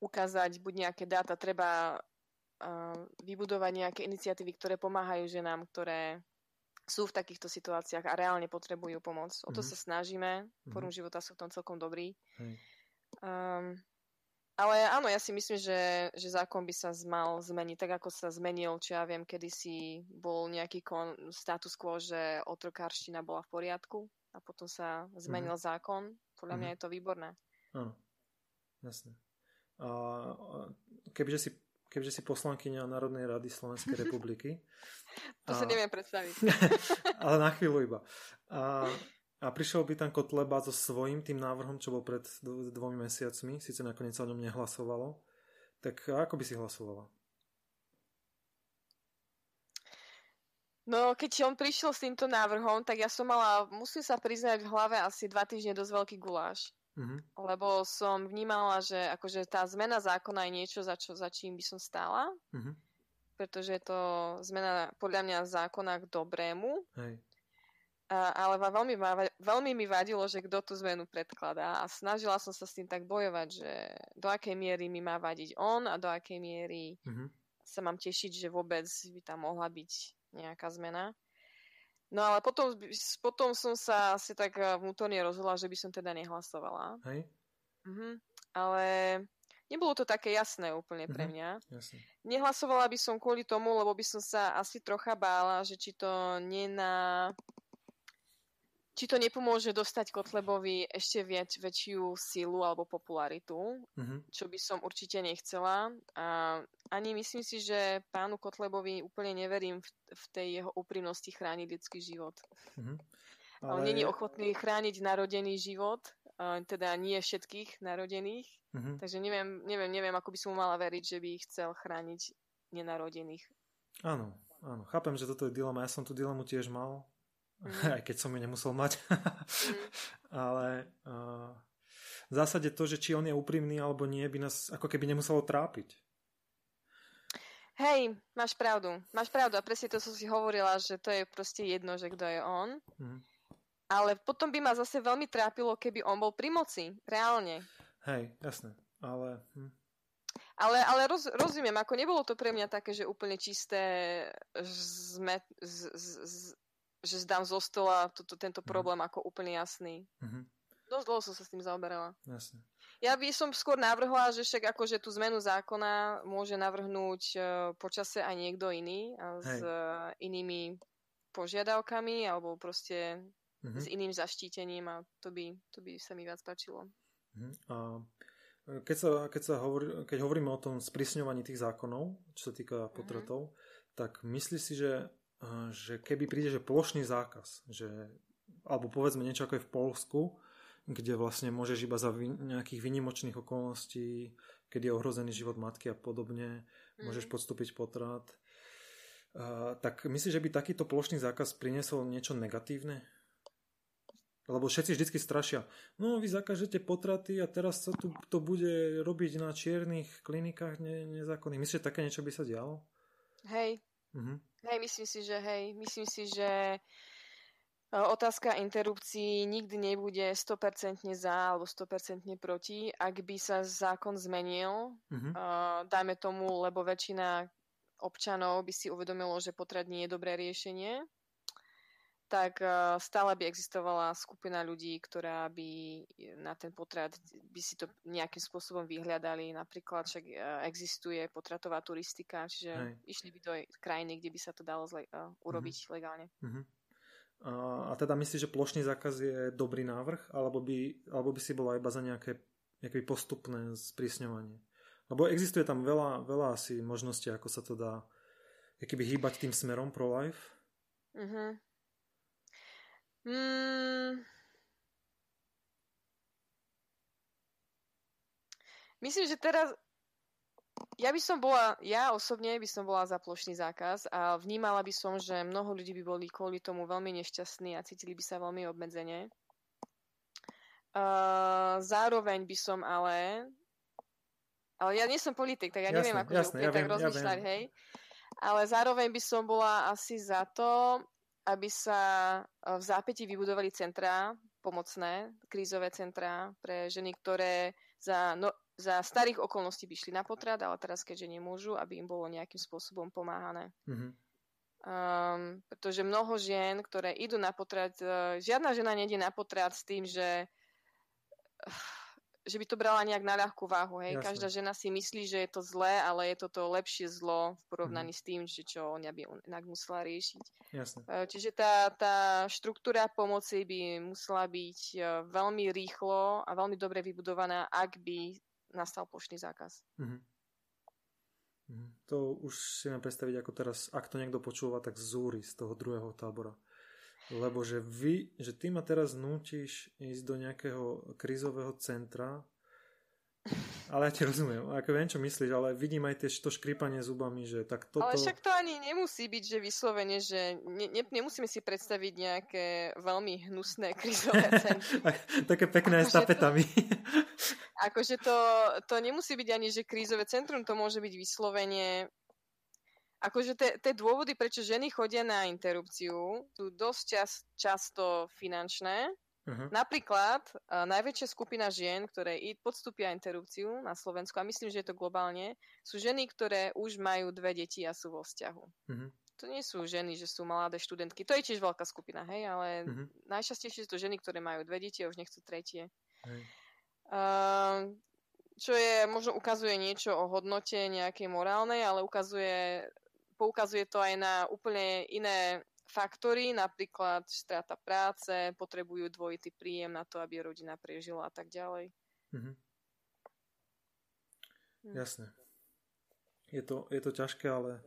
ukázať buď nejaké dáta, treba uh, vybudovať nejaké iniciatívy, ktoré pomáhajú ženám, ktoré sú v takýchto situáciách a reálne potrebujú pomoc. O to mm-hmm. sa snažíme. Forum mm-hmm. života sú v tom celkom dobrý. Um, ale áno, ja si myslím, že, že zákon by sa mal zmeniť, tak ako sa zmenil, či ja viem, kedysi bol nejaký kon, status quo, že otrokárština bola v poriadku a potom sa zmenil mm-hmm. zákon. Podľa mm-hmm. mňa mhm. je to výborné. Áno, jasne. A, kebyže si kebyže si poslankyňa Národnej rady Slovenskej republiky. to a... sa neviem predstaviť. ale na chvíľu iba. A a prišiel by tam Kotleba so svojím tým návrhom, čo bol pred dvomi mesiacmi, síce nakoniec sa o ňom nehlasovalo, tak ako by si hlasovala? No, keď on prišiel s týmto návrhom, tak ja som mala, musím sa priznať, v hlave asi dva týždne dosť veľký guláš. Mm-hmm. Lebo som vnímala, že akože tá zmena zákona je niečo, za, čo, za čím by som stála. Mm-hmm. Pretože je to zmena podľa mňa zákona k dobrému. Hej ale veľmi, veľmi mi vadilo, že kto tú zmenu predkladá a snažila som sa s tým tak bojovať, že do akej miery mi má vadiť on a do akej miery mm-hmm. sa mám tešiť, že vôbec by tam mohla byť nejaká zmena. No ale potom, potom som sa asi tak eh, vnútorne rozhodla, že by som teda nehlasovala. Hej. Mhm. Ale nebolo to také jasné úplne pre mhm. mňa. Jasne. Nehlasovala by som kvôli tomu, lebo by som sa asi trocha bála, že či to nena či to nepomôže dostať Kotlebovi ešte viac, väčšiu silu alebo popularitu, mm-hmm. čo by som určite nechcela. A ani myslím si, že pánu Kotlebovi úplne neverím v, v tej jeho úprimnosti chrániť ľudský život. Mm-hmm. Ale... On není ochotný chrániť narodený život, teda nie všetkých narodených. Mm-hmm. Takže neviem, neviem, neviem, ako by som mu mala veriť, že by chcel chrániť nenarodených. Áno, áno. Chápem, že toto je dilema. Ja som tú dilemu tiež mal mm. aj keď som ju nemusel mať. mm. Ale uh, v zásade to, že či on je úprimný alebo nie, by nás ako keby nemuselo trápiť. Hej, máš pravdu. Máš pravdu a presne to som si hovorila, že to je proste jedno, že kto je on. Mm. Ale potom by ma zase veľmi trápilo, keby on bol pri moci. Reálne. Hej, jasné. Ale... Hm. Ale, ale roz, rozumiem, ako nebolo to pre mňa také, že úplne čisté zme, z, z, z, že zdám zo stola toto, tento mhm. problém mm. ako úplne jasný. Mm-hmm. Dosť dlho som sa s tým zaoberala. Jasne. Ja by som skôr navrhla, že však akože tú zmenu zákona môže navrhnúť uh, počase aj niekto iný a s uh, inými požiadavkami alebo proste mm-hmm. s iným zaštítením a to by, to by sa mi viac páčilo. Mm-hmm. A Keď, sa, keď, sa hovorí, keď hovoríme o tom sprísňovaní tých zákonov, čo sa týka potratov, mm-hmm. tak myslí si, že, že keby príde že plošný zákaz, že, alebo povedzme niečo ako je v Polsku, kde vlastne môžeš iba za nejakých vynimočných okolností, keď je ohrozený život matky a podobne, mm. môžeš podstúpiť potrat. Uh, tak myslíš, že by takýto plošný zákaz priniesol niečo negatívne? Lebo všetci vždy strašia. No, vy zakažete potraty a teraz sa tu to bude robiť na čiernych klinikách ne, nezákonných. Myslíš, že také niečo by sa dialo? Hej. Uh-huh. Hej, myslím si, že hej. Myslím si, že otázka interrupcií nikdy nebude 100% za alebo 100% proti, ak by sa zákon zmenil. Uh, dajme tomu, lebo väčšina občanov by si uvedomilo, že potrat nie je dobré riešenie tak eh, stále by existovala skupina ľudí, ktorá by na ten potrat by si to nejakým spôsobom vyhľadali. Napríklad však eh, existuje potratová turistika, čiže Hej. išli by do krajiny, kde by sa to dalo zle, uh, urobiť uh-huh. legálne. Uh-huh. A, a teda myslíš, že plošný zákaz je dobrý návrh, alebo by, alebo by si bola iba za nejaké, nejaké postupné sprísňovanie? Lebo existuje tam veľa, veľa asi možností, ako sa to dá keby hýbať tým smerom pro life. Uh-huh. Mm. Myslím, že teraz ja by som bola, ja osobne by som bola za plošný zákaz a vnímala by som, že mnoho ľudí by boli kvôli tomu veľmi nešťastní a cítili by sa veľmi obmedzene. Uh, zároveň by som ale ale ja nie som politik, tak ja jasne, neviem, ako jasne, ja tak viem, rozmýšľať, ja hej. Ale zároveň by som bola asi za to, aby sa e, v zápäti vybudovali centrá pomocné, krízové centrá pre ženy, ktoré za, no, za starých okolností by šli na potrat, ale teraz keďže nemôžu, aby im bolo nejakým spôsobom pomáhané. Mm-hmm. Um, pretože mnoho žien, ktoré idú na potrat, uh, žiadna žena nejde na potrat s tým, že uh, že by to brala nejak na ľahkú váhu. Hej? Každá žena si myslí, že je to zlé, ale je to to lepšie zlo v porovnaní mm. s tým, že čo ona by inak musela riešiť. Jasne. Čiže tá, tá štruktúra pomoci by musela byť e, veľmi rýchlo a veľmi dobre vybudovaná, ak by nastal plošný zákaz. Mm-hmm. To už si viem predstaviť, ako teraz, ak to niekto počúva, tak zúri z toho druhého tábora. Lebo že vy, že ty ma teraz nútiš ísť do nejakého krízového centra, ale ja ti rozumiem, ako viem, čo myslíš, ale vidím aj tie, to škripanie zubami, že tak toto... Ale však to ani nemusí byť, že vyslovene, že ne, ne, nemusíme si predstaviť nejaké veľmi hnusné krízové centrum. Také pekné s tapetami. akože to, to nemusí byť ani, že krízové centrum, to môže byť vyslovene akože tie dôvody, prečo ženy chodia na interrupciu, sú dosť čas, často finančné. Uh-huh. Napríklad uh, najväčšia skupina žien, ktoré podstúpia interrupciu na Slovensku, a myslím, že je to globálne, sú ženy, ktoré už majú dve deti a sú vo vzťahu. Uh-huh. To nie sú ženy, že sú mladé študentky. To je tiež veľká skupina, hej, ale uh-huh. najčastejšie sú to ženy, ktoré majú dve deti a už nechcú tretie. Uh-huh. Uh, čo je, možno ukazuje niečo o hodnote nejakej morálnej, ale ukazuje poukazuje to aj na úplne iné faktory, napríklad strata práce, potrebujú dvojitý príjem na to, aby rodina prežila a tak ďalej. Mhm. Hm. Jasne. Je to, je to ťažké, ale,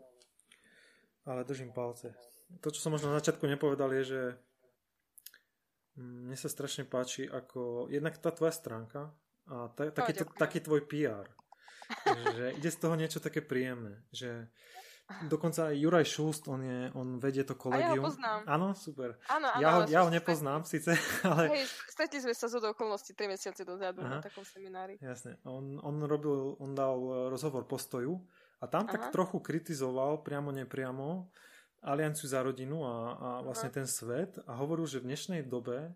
ale držím palce. To, čo som možno na začiatku nepovedal, je, že mne sa strašne páči, ako jednak tá tvoja stránka a ta, taký, no, taký tvoj PR. že ide z toho niečo také príjemné. Že Dokonca aj Juraj Šust, on, je, on vedie to kolegium. A ja ho poznám. Áno, super. Áno, áno, ja, ho, ja ho nepoznám síce, ale... Hej, stretli sme sa zo do okolností 3 mesiace dozadu Aha. na takom seminári. Jasne. On, on robil, on dal rozhovor postoju a tam Aha. tak trochu kritizoval, priamo nepriamo, Alianciu za rodinu a, a vlastne Aha. ten svet a hovoril, že v dnešnej dobe,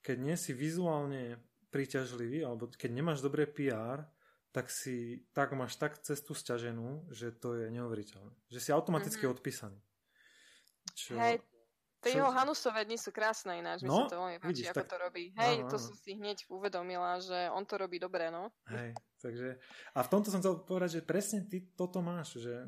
keď nie si vizuálne príťažlivý, alebo keď nemáš dobré PR, tak si tak máš tak cestu sťaženú, že to je neuveriteľné. Že si automaticky mm-hmm. odpísaný. Čo, Hej, tie jeho Hanusové dni sú krásne ináč, mi no, sa to veľmi páči, vidíš, ako tak... to robí. Hej, áno, to áno. som si hneď uvedomila, že on to robí dobre, no. Hej, takže a v tomto som chcel povedať, že presne ty toto máš, že,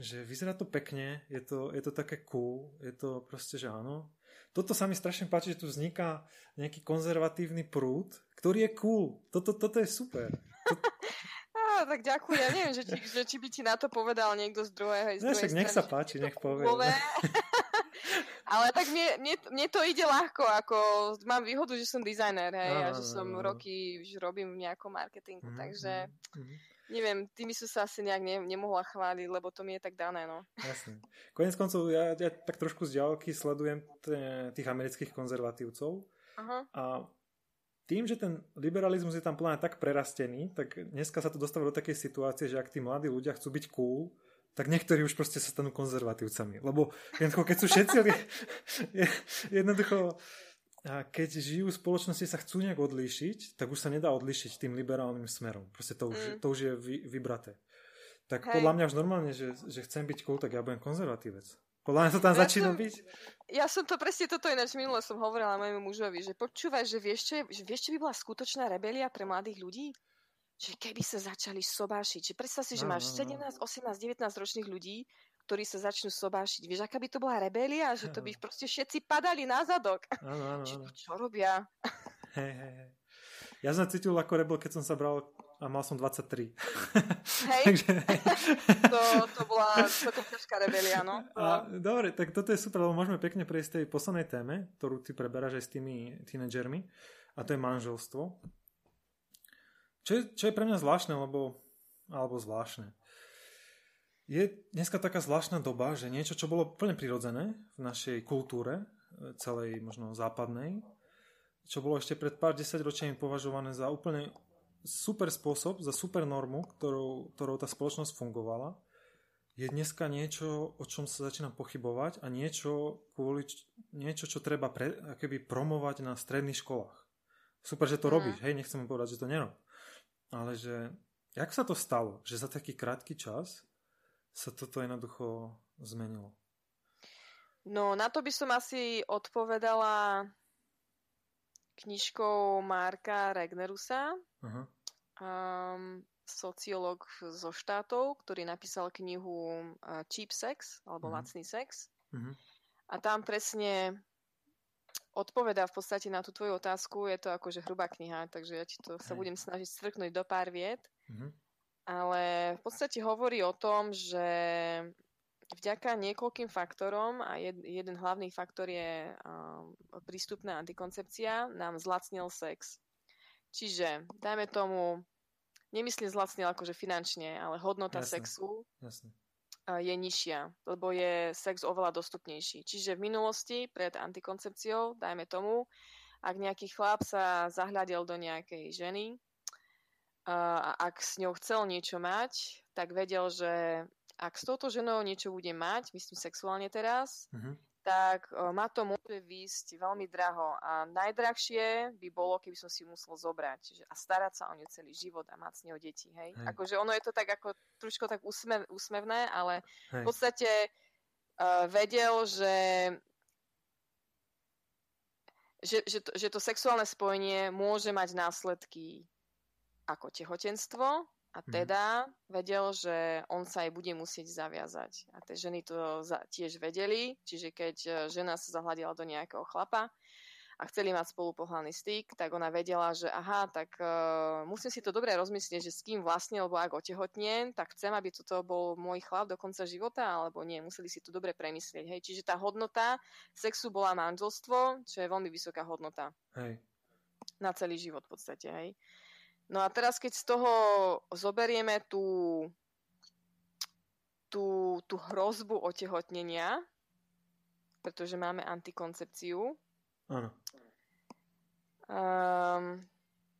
že vyzerá to pekne, je to, je to také cool, je to proste, že áno. Toto sa mi strašne páči, že tu vzniká nejaký konzervatívny prúd, ktorý je cool. Toto, toto je super. Tak ďakujem. Ja neviem, že či, že či by ti na to povedal niekto z druhého. Z no, však nech sa páči, nech povie. Ale tak mne, mne, mne to ide ľahko, ako mám výhodu, že som dizajner, hej, a že som roky už robím v nejakom marketingu, mm, takže mm, neviem, tými som sa asi nejak ne, nemohla chváliť, lebo to mi je tak dané, no. Jasne. Konec koncov, ja, ja tak trošku z ďalky sledujem t- tých amerických konzervatívcov Aha. a tým, že ten liberalizmus je tam plne tak prerastený, tak dneska sa to dostáva do takej situácie, že ak tí mladí ľudia chcú byť cool, tak niektorí už proste sa stanú konzervatívcami. Lebo jednoducho, keď sú všetci, jednoducho, keď žijú v spoločnosti sa chcú nejak odlíšiť, tak už sa nedá odlíšiť tým liberálnym smerom. Proste to už, mm. to už je vy, vybraté. Tak Hej. podľa mňa už normálne, že, že chcem byť cool, tak ja budem konzervatívec. Podľa mňa to tam ja začína som, byť. Ja som to presne toto ináč minule som hovorila môjmu mužovi, že počúvaj, že vieš, čo, že vieš, čo by bola skutočná rebelia pre mladých ľudí? že keby sa začali sobášiť, že predstav si, že máš 17, 18, 19 ročných ľudí, ktorí sa začnú sobášiť. Vieš, aká by to bola rebelia, že to by proste všetci padali na zadok. Ano, ano, ano. Čo, čo robia? Hej, hej, hej. Ja som cítil ako rebel, keď som sa bral a mal som 23. Hej, Takže... to, to bola celkom ťažká rebelia, no. A, dobre, tak toto je super, lebo môžeme pekne prejsť tej poslednej téme, ktorú ty preberáš aj s tými tínedžermi, a to je manželstvo. Čo je, čo je pre mňa zvláštne, lebo, alebo zvláštne. Je dneska taká zvláštna doba, že niečo, čo bolo úplne prirodzené v našej kultúre, celej možno západnej, čo bolo ešte pred pár desaťročiami považované za úplne super spôsob, za super normu, ktorou, ktorou tá spoločnosť fungovala, je dneska niečo, o čom sa začína pochybovať a niečo, kvôli, niečo čo treba pre, keby promovať na stredných školách. Super, že to mm. robíš, hej, nechcem povedať, že to nerob ale že jak sa to stalo, že za taký krátky čas sa toto jednoducho zmenilo? No, na to by som asi odpovedala knižkou Marka Regnerusa, uh-huh. um, sociológ zo štátov, ktorý napísal knihu uh, Cheap Sex, alebo uh-huh. Lacný sex. Uh-huh. A tam presne odpovedá v podstate na tú tvoju otázku. Je to akože hrubá kniha, takže ja ti to sa budem snažiť strknúť do pár viet. Mm-hmm. Ale v podstate hovorí o tom, že vďaka niekoľkým faktorom a jed, jeden hlavný faktor je um, prístupná antikoncepcia, nám zlacnil sex. Čiže, dajme tomu, nemyslím zlacnil akože finančne, ale hodnota Jasne. sexu Jasne je nižšia, lebo je sex oveľa dostupnejší. Čiže v minulosti, pred antikoncepciou, dajme tomu, ak nejaký chlap sa zahľadil do nejakej ženy a ak s ňou chcel niečo mať, tak vedel, že ak s touto ženou niečo bude mať, myslím sexuálne teraz, uh-huh tak ma to môže výjsť veľmi draho. A najdrahšie by bolo, keby som si musel zobrať čiže, a starať sa o ňu celý život a mať s ňou deti. Hej? hej. Akože ono je to tak ako trošku tak úsmev, úsmevné, ale hej. v podstate uh, vedel, že že, že, to, že to sexuálne spojenie môže mať následky ako tehotenstvo, a mhm. teda vedel, že on sa aj bude musieť zaviazať. A tie ženy to tiež vedeli, čiže keď e, žena sa zahľadila do nejakého chlapa a chceli mať spolu pohľadný styk, tak ona vedela, že aha, tak uh, musím si to dobre rozmyslieť, že s kým vlastne, lebo ak otehotnem, tak chcem, aby toto bol môj chlap do konca života, alebo nie, museli si to dobre premyslieť. Hej. Čiže tá hodnota sexu bola manželstvo, čo je veľmi vysoká hodnota. Hej. Na celý život v podstate. Hej. No a teraz, keď z toho zoberieme tú, tú, tú hrozbu otehotnenia, pretože máme antikoncepciu, Áno. Um,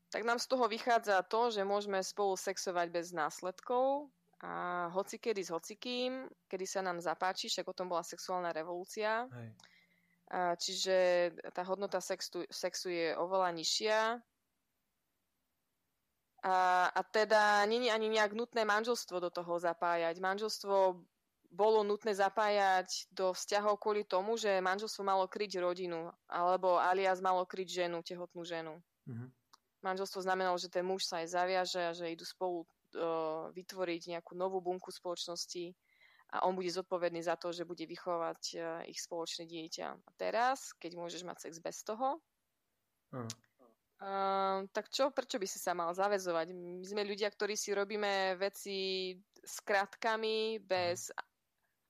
tak nám z toho vychádza to, že môžeme spolu sexovať bez následkov a hoci kedy s hocikým, kedy sa nám zapáči, však o tom bola sexuálna revolúcia. Hej. čiže tá hodnota sexu, sexu je oveľa nižšia, a, a teda není ani nejak nutné manželstvo do toho zapájať. Manželstvo bolo nutné zapájať do vzťahov kvôli tomu, že manželstvo malo kryť rodinu, alebo alias malo kryť ženu, tehotnú ženu. Mm-hmm. Manželstvo znamenalo, že ten muž sa aj zaviaže a že idú spolu uh, vytvoriť nejakú novú bunku spoločnosti a on bude zodpovedný za to, že bude vychovať uh, ich spoločné dieťa. A teraz, keď môžeš mať sex bez toho, uh Uh, tak čo, prečo by si sa mal zavezovať? My sme ľudia, ktorí si robíme veci s kratkami, bez,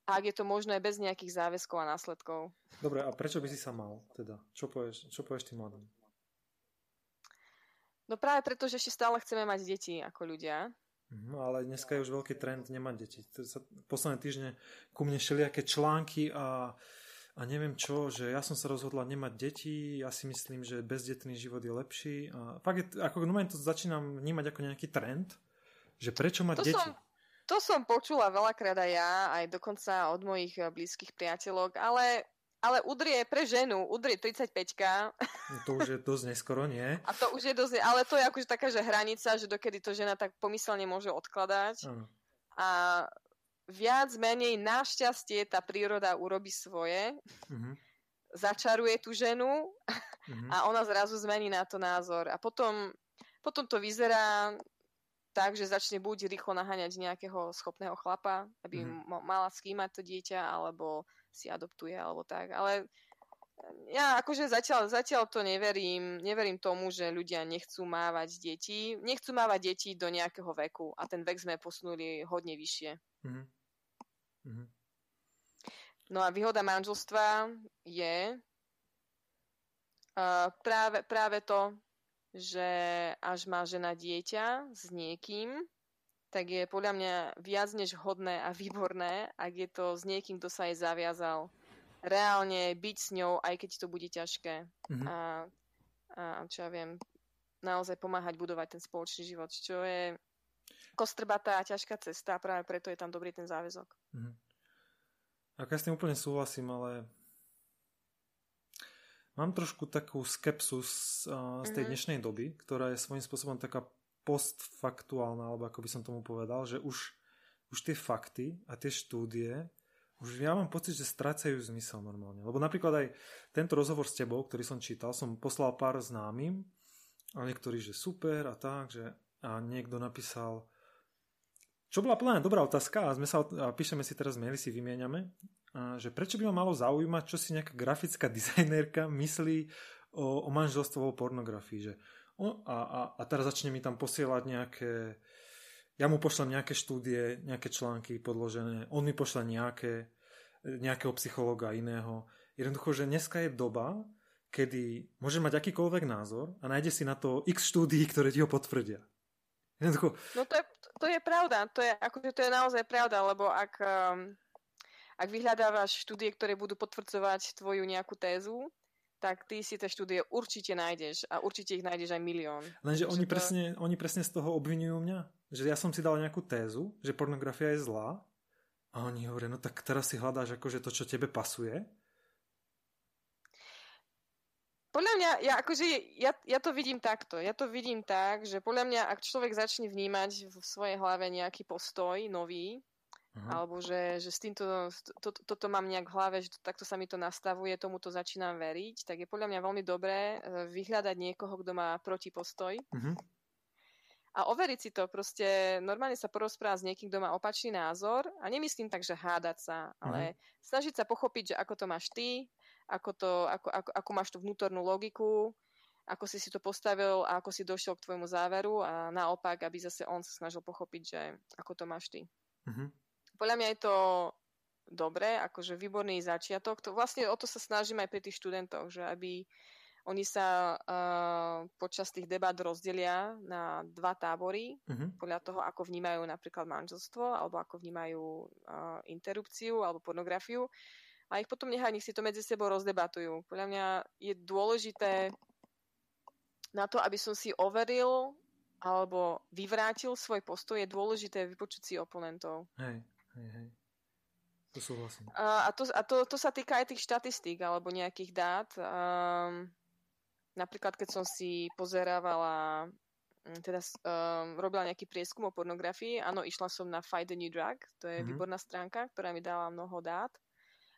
ak je to možné, bez nejakých záväzkov a následkov. Dobre, a prečo by si sa mal teda? Čo povieš, čo povieš tým mladým? No práve preto, že ešte stále chceme mať deti ako ľudia. No ale dneska je už veľký trend nemať deti. Posledné týždne ku mne všelijaké články a a neviem čo, že ja som sa rozhodla nemať deti, ja si myslím, že bezdetný život je lepší. A fakt je, ako no to začínam vnímať ako nejaký trend, že prečo mať to deti. Som, to som počula veľakrát aj ja, aj dokonca od mojich eh, blízkych priateľok, ale ale udrie pre ženu, udrie 35 no to už je dosť neskoro, nie? A to už je dosť, ale to je akože taká, že hranica, že dokedy to žena tak pomyselne môže odkladať. Uh. A viac menej našťastie tá príroda urobí svoje, mm-hmm. začaruje tú ženu mm-hmm. a ona zrazu zmení na to názor. A potom, potom to vyzerá tak, že začne buď rýchlo naháňať nejakého schopného chlapa, aby mm-hmm. mala skýmať to dieťa, alebo si adoptuje, alebo tak. Ale ja akože zatiaľ, zatiaľ to neverím. Neverím tomu, že ľudia nechcú mávať deti. Nechcú mávať deti do nejakého veku a ten vek sme posunuli hodne vyššie. Mm-hmm. Mm-hmm. No a výhoda manželstva je uh, práve, práve to, že až má žena dieťa s niekým, tak je podľa mňa viac než hodné a výborné, ak je to s niekým, kto sa jej zaviazal reálne byť s ňou, aj keď to bude ťažké. Mm-hmm. A, a čo ja viem, naozaj pomáhať budovať ten spoločný život, čo je kostrbatá a ťažká cesta a práve preto je tam dobrý ten záväzok. Ak ja s tým úplne súhlasím, ale mám trošku takú skepsus uh, z tej mm-hmm. dnešnej doby, ktorá je svojím spôsobom taká postfaktuálna, alebo ako by som tomu povedal, že už, už tie fakty a tie štúdie už ja mám pocit, že strácajú zmysel normálne. Lebo napríklad aj tento rozhovor s tebou, ktorý som čítal, som poslal pár známym a niektorí, že super a tak, že a niekto napísal, čo bola plná dobrá otázka a, sme sa, a píšeme si teraz maily, si vymieňame, že prečo by ma malo zaujímať, čo si nejaká grafická dizajnerka myslí o, o manželstvo pornografii. Že, o, a, a, a teraz začne mi tam posielať nejaké ja mu pošlem nejaké štúdie, nejaké články podložené, on mi pošle nejaké, nejakého psychologa iného. Jednoducho, že dneska je doba, kedy môže mať akýkoľvek názor a nájde si na to x štúdií, ktoré ti ho potvrdia. Jednoducho... No to je, to je pravda, to je, akože to je naozaj pravda, lebo ak, um, ak vyhľadávaš štúdie, ktoré budú potvrdzovať tvoju nejakú tézu, tak ty si tie štúdie určite nájdeš a určite ich nájdeš aj milión. Lenže oni, to... presne, oni presne z toho obvinujú mňa, že ja som si dal nejakú tézu, že pornografia je zlá a oni hovoria, no tak teraz si hľadáš akože to, čo tebe pasuje podľa mňa, ja, akože, ja, ja to vidím takto. Ja to vidím tak, že podľa mňa, ak človek začne vnímať v svojej hlave nejaký postoj nový, uh-huh. alebo že, že s týmto, to, to, toto mám nejak v hlave, že to, takto sa mi to nastavuje, tomu to začínam veriť, tak je podľa mňa veľmi dobré e, vyhľadať niekoho, kto má protipostoj. Uh-huh. A overiť si to, proste normálne sa porozprávať s niekým, kto má opačný názor a nemyslím tak, že hádať sa, ale uh-huh. snažiť sa pochopiť, že ako to máš ty, ako, to, ako, ako, ako máš tú vnútornú logiku, ako si si to postavil a ako si došiel k tvojmu záveru a naopak, aby zase on sa snažil pochopiť, že ako to máš ty. Mm-hmm. Podľa mňa je to dobré, akože výborný začiatok. To, vlastne o to sa snažím aj pri tých študentoch, že aby oni sa uh, počas tých debát rozdelia na dva tábory, mm-hmm. podľa toho, ako vnímajú napríklad manželstvo, alebo ako vnímajú uh, interrupciu alebo pornografiu a ich potom nechá, nech si to medzi sebou rozdebatujú. Podľa mňa je dôležité na to, aby som si overil alebo vyvrátil svoj postoj, je dôležité vypočuť si oponentov. Hej, hej, hej. To súhlasím. A, a, to, a to, to sa týka aj tých štatistík alebo nejakých dát. Um, napríklad, keď som si pozerávala mm, teda um, robila nejaký prieskum o pornografii. Áno, išla som na Fight the New Drug, to je mm-hmm. výborná stránka, ktorá mi dala mnoho dát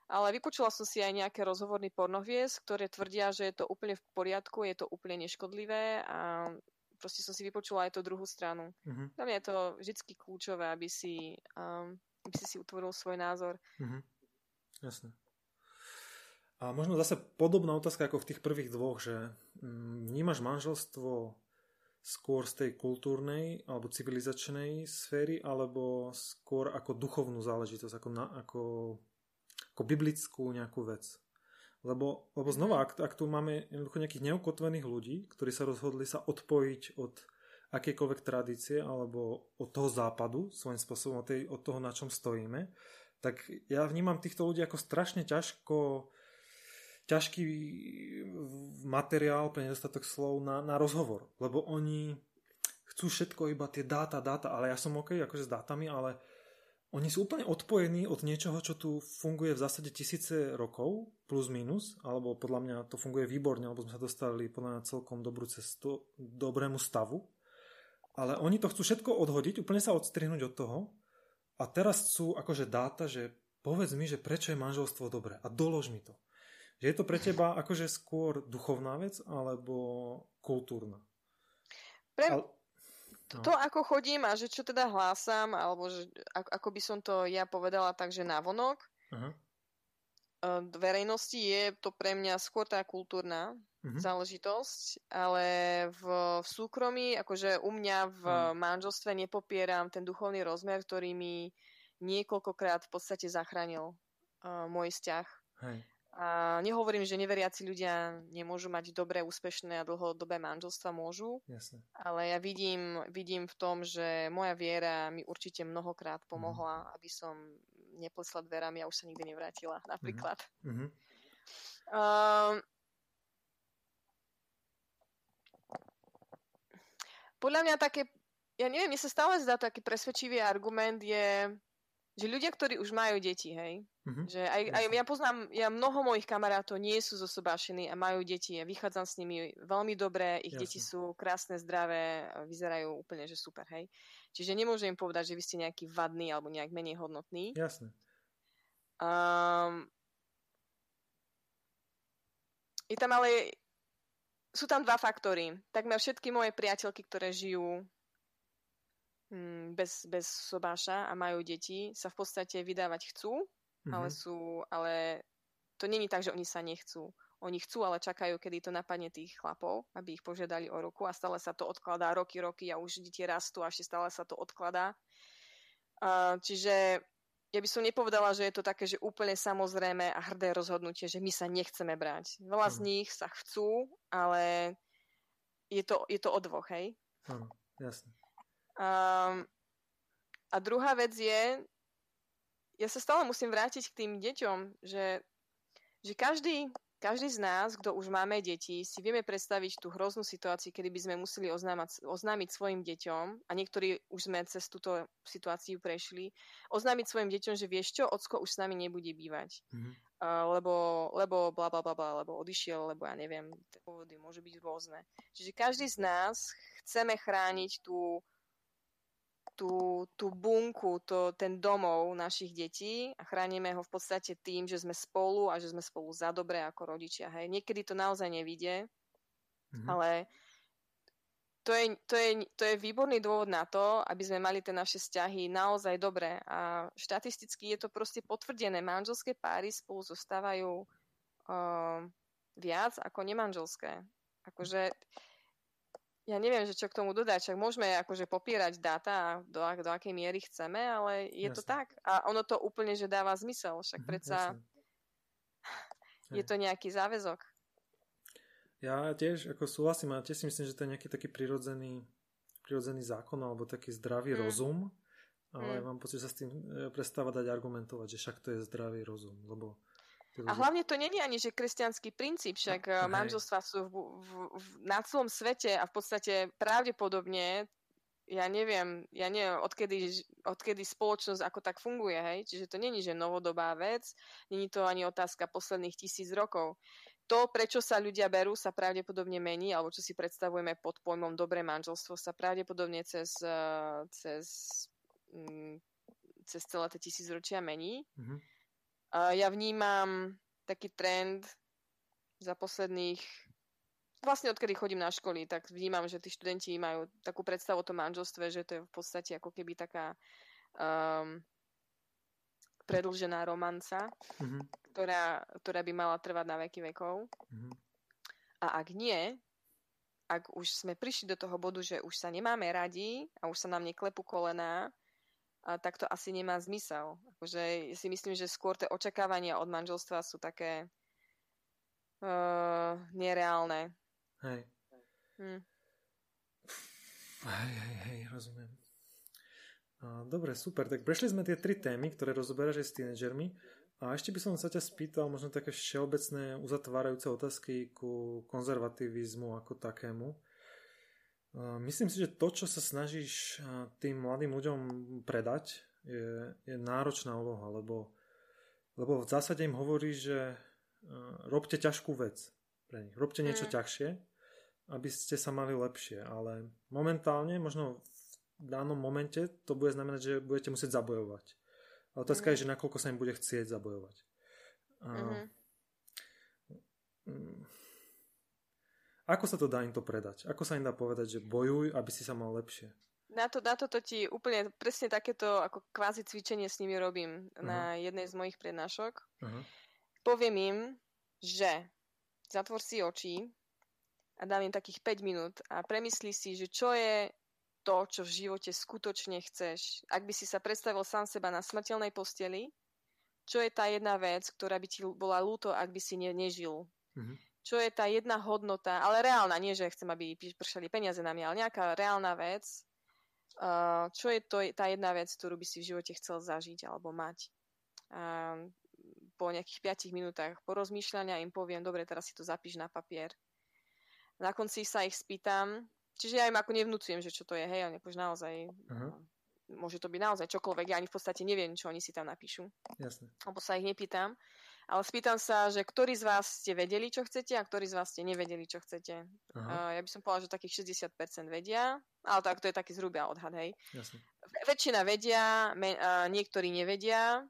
ale vypočula som si aj nejaké rozhovorný pornovies, ktoré tvrdia, že je to úplne v poriadku, je to úplne neškodlivé a proste som si vypočula aj tú druhú stranu. Mm-hmm. Dla mňa je to vždy kľúčové, aby si, um, aby si si utvoril svoj názor. Mm-hmm. Jasné. A A možno zase podobná otázka ako v tých prvých dvoch, že mm, vnímaš manželstvo skôr z tej kultúrnej alebo civilizačnej sféry, alebo skôr ako duchovnú záležitosť, ako, na, ako, ako biblickú nejakú vec. Lebo, lebo znova, ak, ak tu máme jednoducho nejakých neukotvených ľudí, ktorí sa rozhodli sa odpojiť od akékoľvek tradície alebo od toho západu, svojím spôsobom od, tej, od toho, na čom stojíme, tak ja vnímam týchto ľudí ako strašne ťažko ťažký materiál, pre nedostatok slov na, na rozhovor, lebo oni chcú všetko iba tie dáta, dáta, ale ja som OK akože s dátami, ale oni sú úplne odpojení od niečoho, čo tu funguje v zásade tisíce rokov, plus minus, alebo podľa mňa to funguje výborne, lebo sme sa dostali podľa mňa celkom dobrú cestu, dobrému stavu. Ale oni to chcú všetko odhodiť, úplne sa odstrihnúť od toho a teraz sú akože dáta, že povedz mi, že prečo je manželstvo dobré a dolož mi to. Že je to pre teba akože skôr duchovná vec alebo kultúrna? Pre... No. To, ako chodím a že čo teda hlásam, alebo že, ako by som to ja povedala tak, že navonok, uh-huh. verejnosti je to pre mňa skôr tá kultúrna uh-huh. záležitosť, ale v, v súkromí, akože u mňa v uh-huh. manželstve nepopieram ten duchovný rozmer, ktorý mi niekoľkokrát v podstate zachránil uh, môj vzťah. Hej. A nehovorím, že neveriaci ľudia nemôžu mať dobré, úspešné a dlhodobé manželstva, môžu. Jasne. Ale ja vidím, vidím v tom, že moja viera mi určite mnohokrát mhm. pomohla, mm. aby som neplesla dverami a už sa nikdy nevrátila, napríklad. Mm-hmm. Um, podľa mňa také, ja neviem, mne sa stále zdá taký presvedčivý argument je, že ľudia, ktorí už majú deti, hej, mm-hmm. že aj, aj ja poznám, ja mnoho mojich kamarátov nie sú zo sobášení a majú deti a vychádzam s nimi veľmi dobre, ich Jasne. deti sú krásne, zdravé, vyzerajú úplne, že super, hej. Čiže nemôžem im povedať, že vy ste nejaký vadný alebo nejak menej hodnotný. Jasne. Um, je tam ale, sú tam dva faktory. Takmer všetky moje priateľky, ktoré žijú bez, bez sobáša a majú deti, sa v podstate vydávať chcú, mm-hmm. ale sú, ale to není tak, že oni sa nechcú. Oni chcú, ale čakajú, kedy to napadne tých chlapov, aby ich požiadali o ruku a stále sa to odkladá roky, roky a už deti rastú a ešte stále sa to odkladá. Uh, čiže ja by som nepovedala, že je to také, že úplne samozrejme a hrdé rozhodnutie, že my sa nechceme brať. Veľa z nich sa chcú, ale je to, je to o dvoch, hej? Áno, jasne. Um, a druhá vec je, ja sa stále musím vrátiť k tým deťom, že, že každý, každý z nás, kto už máme deti, si vieme predstaviť tú hroznú situáciu, kedy by sme museli oznámať, oznámiť svojim deťom, a niektorí už sme cez túto situáciu prešli, oznámiť svojim deťom, že vieš čo, ocko už s nami nebude bývať. Mm-hmm. Uh, lebo, lebo bla bla bla bla, lebo odišiel, lebo ja neviem, tie dôvody môžu byť rôzne. Čiže každý z nás chceme chrániť tú tú, tú bunku, to, ten domov našich detí a chránime ho v podstate tým, že sme spolu a že sme spolu za dobré ako rodičia. Hej. Niekedy to naozaj nevidie, mm-hmm. ale to je, to, je, to je výborný dôvod na to, aby sme mali tie naše vzťahy naozaj dobré. A štatisticky je to proste potvrdené. Manželské páry spolu zostávajú uh, viac ako nemanželské. Akože ja neviem, že čo k tomu dodať, však môžeme akože popierať dáta do, do akej miery chceme, ale je jasne. to tak. A ono to úplne, že dáva zmysel, však mhm, predsa jasne. je to nejaký záväzok. Ja tiež ako súhlasím a tiež si myslím, že to je nejaký taký prirodzený, prirodzený zákon alebo taký zdravý mm. rozum, ale mm. mám pocit, že sa s tým e, prestáva dať argumentovať, že však to je zdravý rozum, lebo a hlavne to není ani, že kresťanský princíp, však no, manželstva sú v, v, v, na celom svete a v podstate pravdepodobne ja neviem, ja neviem, odkedy, odkedy spoločnosť ako tak funguje, hej? Čiže to není, že novodobá vec, není to ani otázka posledných tisíc rokov. To, prečo sa ľudia berú, sa pravdepodobne mení, alebo čo si predstavujeme pod pojmom dobré manželstvo, sa pravdepodobne cez, eh, cez, mm, cez celé tie tisícročia mení. Mm-hmm. Ja vnímam taký trend za posledných vlastne odkedy chodím na školy, tak vnímam, že tí študenti majú takú predstavu o tom manželstve, že to je v podstate ako keby taká um, predlžená romanca. Mm-hmm. ktorá, ktorá by mala trvať na veky vekov. Mm-hmm. A ak nie, ak už sme prišli do toho bodu, že už sa nemáme radi a už sa nám neklepú kolená, tak to asi nemá zmysel. Akože si myslím, že skôr tie očakávania od manželstva sú také uh, nereálne. Hej. Hm. Hej, hej, hej, rozumiem. Dobre, super. Tak prešli sme tie tri témy, ktoré rozoberáš aj s tínedžermi. A ešte by som sa ťa spýtal možno také všeobecné uzatvárajúce otázky ku konzervativizmu ako takému. Myslím si, že to, čo sa snažíš tým mladým ľuďom predať, je, je náročná úloha, lebo, lebo v zásade im hovorí, že robte ťažkú vec pre nich. Robte niečo mm. ťažšie, aby ste sa mali lepšie. Ale momentálne, možno v danom momente, to bude znamenať, že budete musieť zabojovať. A otázka mm. je, že nakoľko sa im bude chcieť zabojovať. Mm-hmm. Ako sa to dá im to predať? Ako sa im dá povedať, že bojuj, aby si sa mal lepšie? Na to, na toto ti úplne presne takéto ako kvázi cvičenie s nimi robím uh-huh. na jednej z mojich prednášok. Uh-huh. Poviem im, že zatvor si oči a dám im takých 5 minút a premyslí si, že čo je to, čo v živote skutočne chceš. Ak by si sa predstavil sám seba na smrteľnej posteli, čo je tá jedna vec, ktorá by ti bola ľúto, ak by si ne, nežil. Uh-huh čo je tá jedna hodnota, ale reálna, nie že chcem, aby pršali peniaze na mňa, ale nejaká reálna vec, uh, čo je to, tá jedna vec, ktorú by si v živote chcel zažiť alebo mať. Uh, po nejakých 5 minútach porozmýšľania im poviem, dobre, teraz si to zapíš na papier. Na konci sa ich spýtam, čiže ja im ako nevnúcujem, že čo to je, hej, ale naozaj uh-huh môže to byť naozaj čokoľvek, ja ani v podstate neviem, čo oni si tam napíšu. Jasne. Lebo sa ich nepýtam. Ale spýtam sa, že ktorí z vás ste vedeli, čo chcete a ktorí z vás ste nevedeli, čo chcete. Uh, ja by som povedala, že takých 60% vedia, ale tak to je taký zhruba odhad, hej. Jasne. Väčšina vedia, me, uh, niektorí nevedia.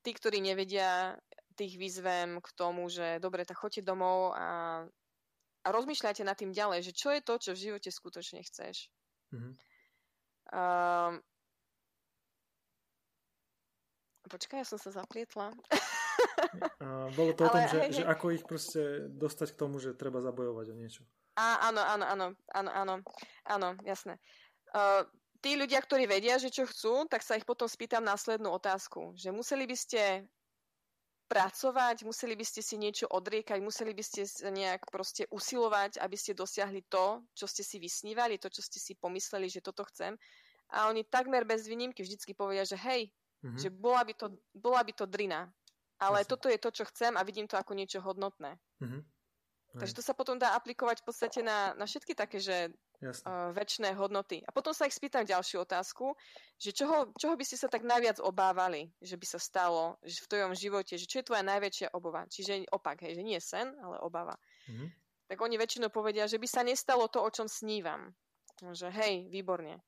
Tí, ktorí nevedia, tých vyzvem k tomu, že dobre, tak choďte domov a, a rozmýšľajte nad tým ďalej, že čo je to, čo v živote skutočne chceš. Uh-huh. Uh, počkaj, ja som sa zaplietla. Bolo to Ale, o tom, že, hej, že ako ich proste dostať k tomu, že treba zabojovať o niečo. Á, áno, áno, áno, áno, áno, áno, jasné. Uh, tí ľudia, ktorí vedia, že čo chcú, tak sa ich potom spýtam následnú otázku. Že museli by ste pracovať, museli by ste si niečo odriekať, museli by ste nejak proste usilovať, aby ste dosiahli to, čo ste si vysnívali, to, čo ste si pomysleli, že toto chcem. A oni takmer bez výnimky vždycky povedia, že hej, mm-hmm. že bola by, to, bola by to drina. Ale Jasne. toto je to, čo chcem a vidím to ako niečo hodnotné. Mm-hmm. Takže to sa potom dá aplikovať v podstate na, na všetky také, že uh, väčšie hodnoty. A potom sa ich spýtam ďalšiu otázku, že čoho, čoho by ste sa tak najviac obávali, že by sa stalo že v tvojom živote, že čo je tvoja najväčšia obava. Čiže opak, hej, že nie sen, ale obava. Mm-hmm. Tak oni väčšinou povedia, že by sa nestalo to, o čom snívam. Že hej, výborne.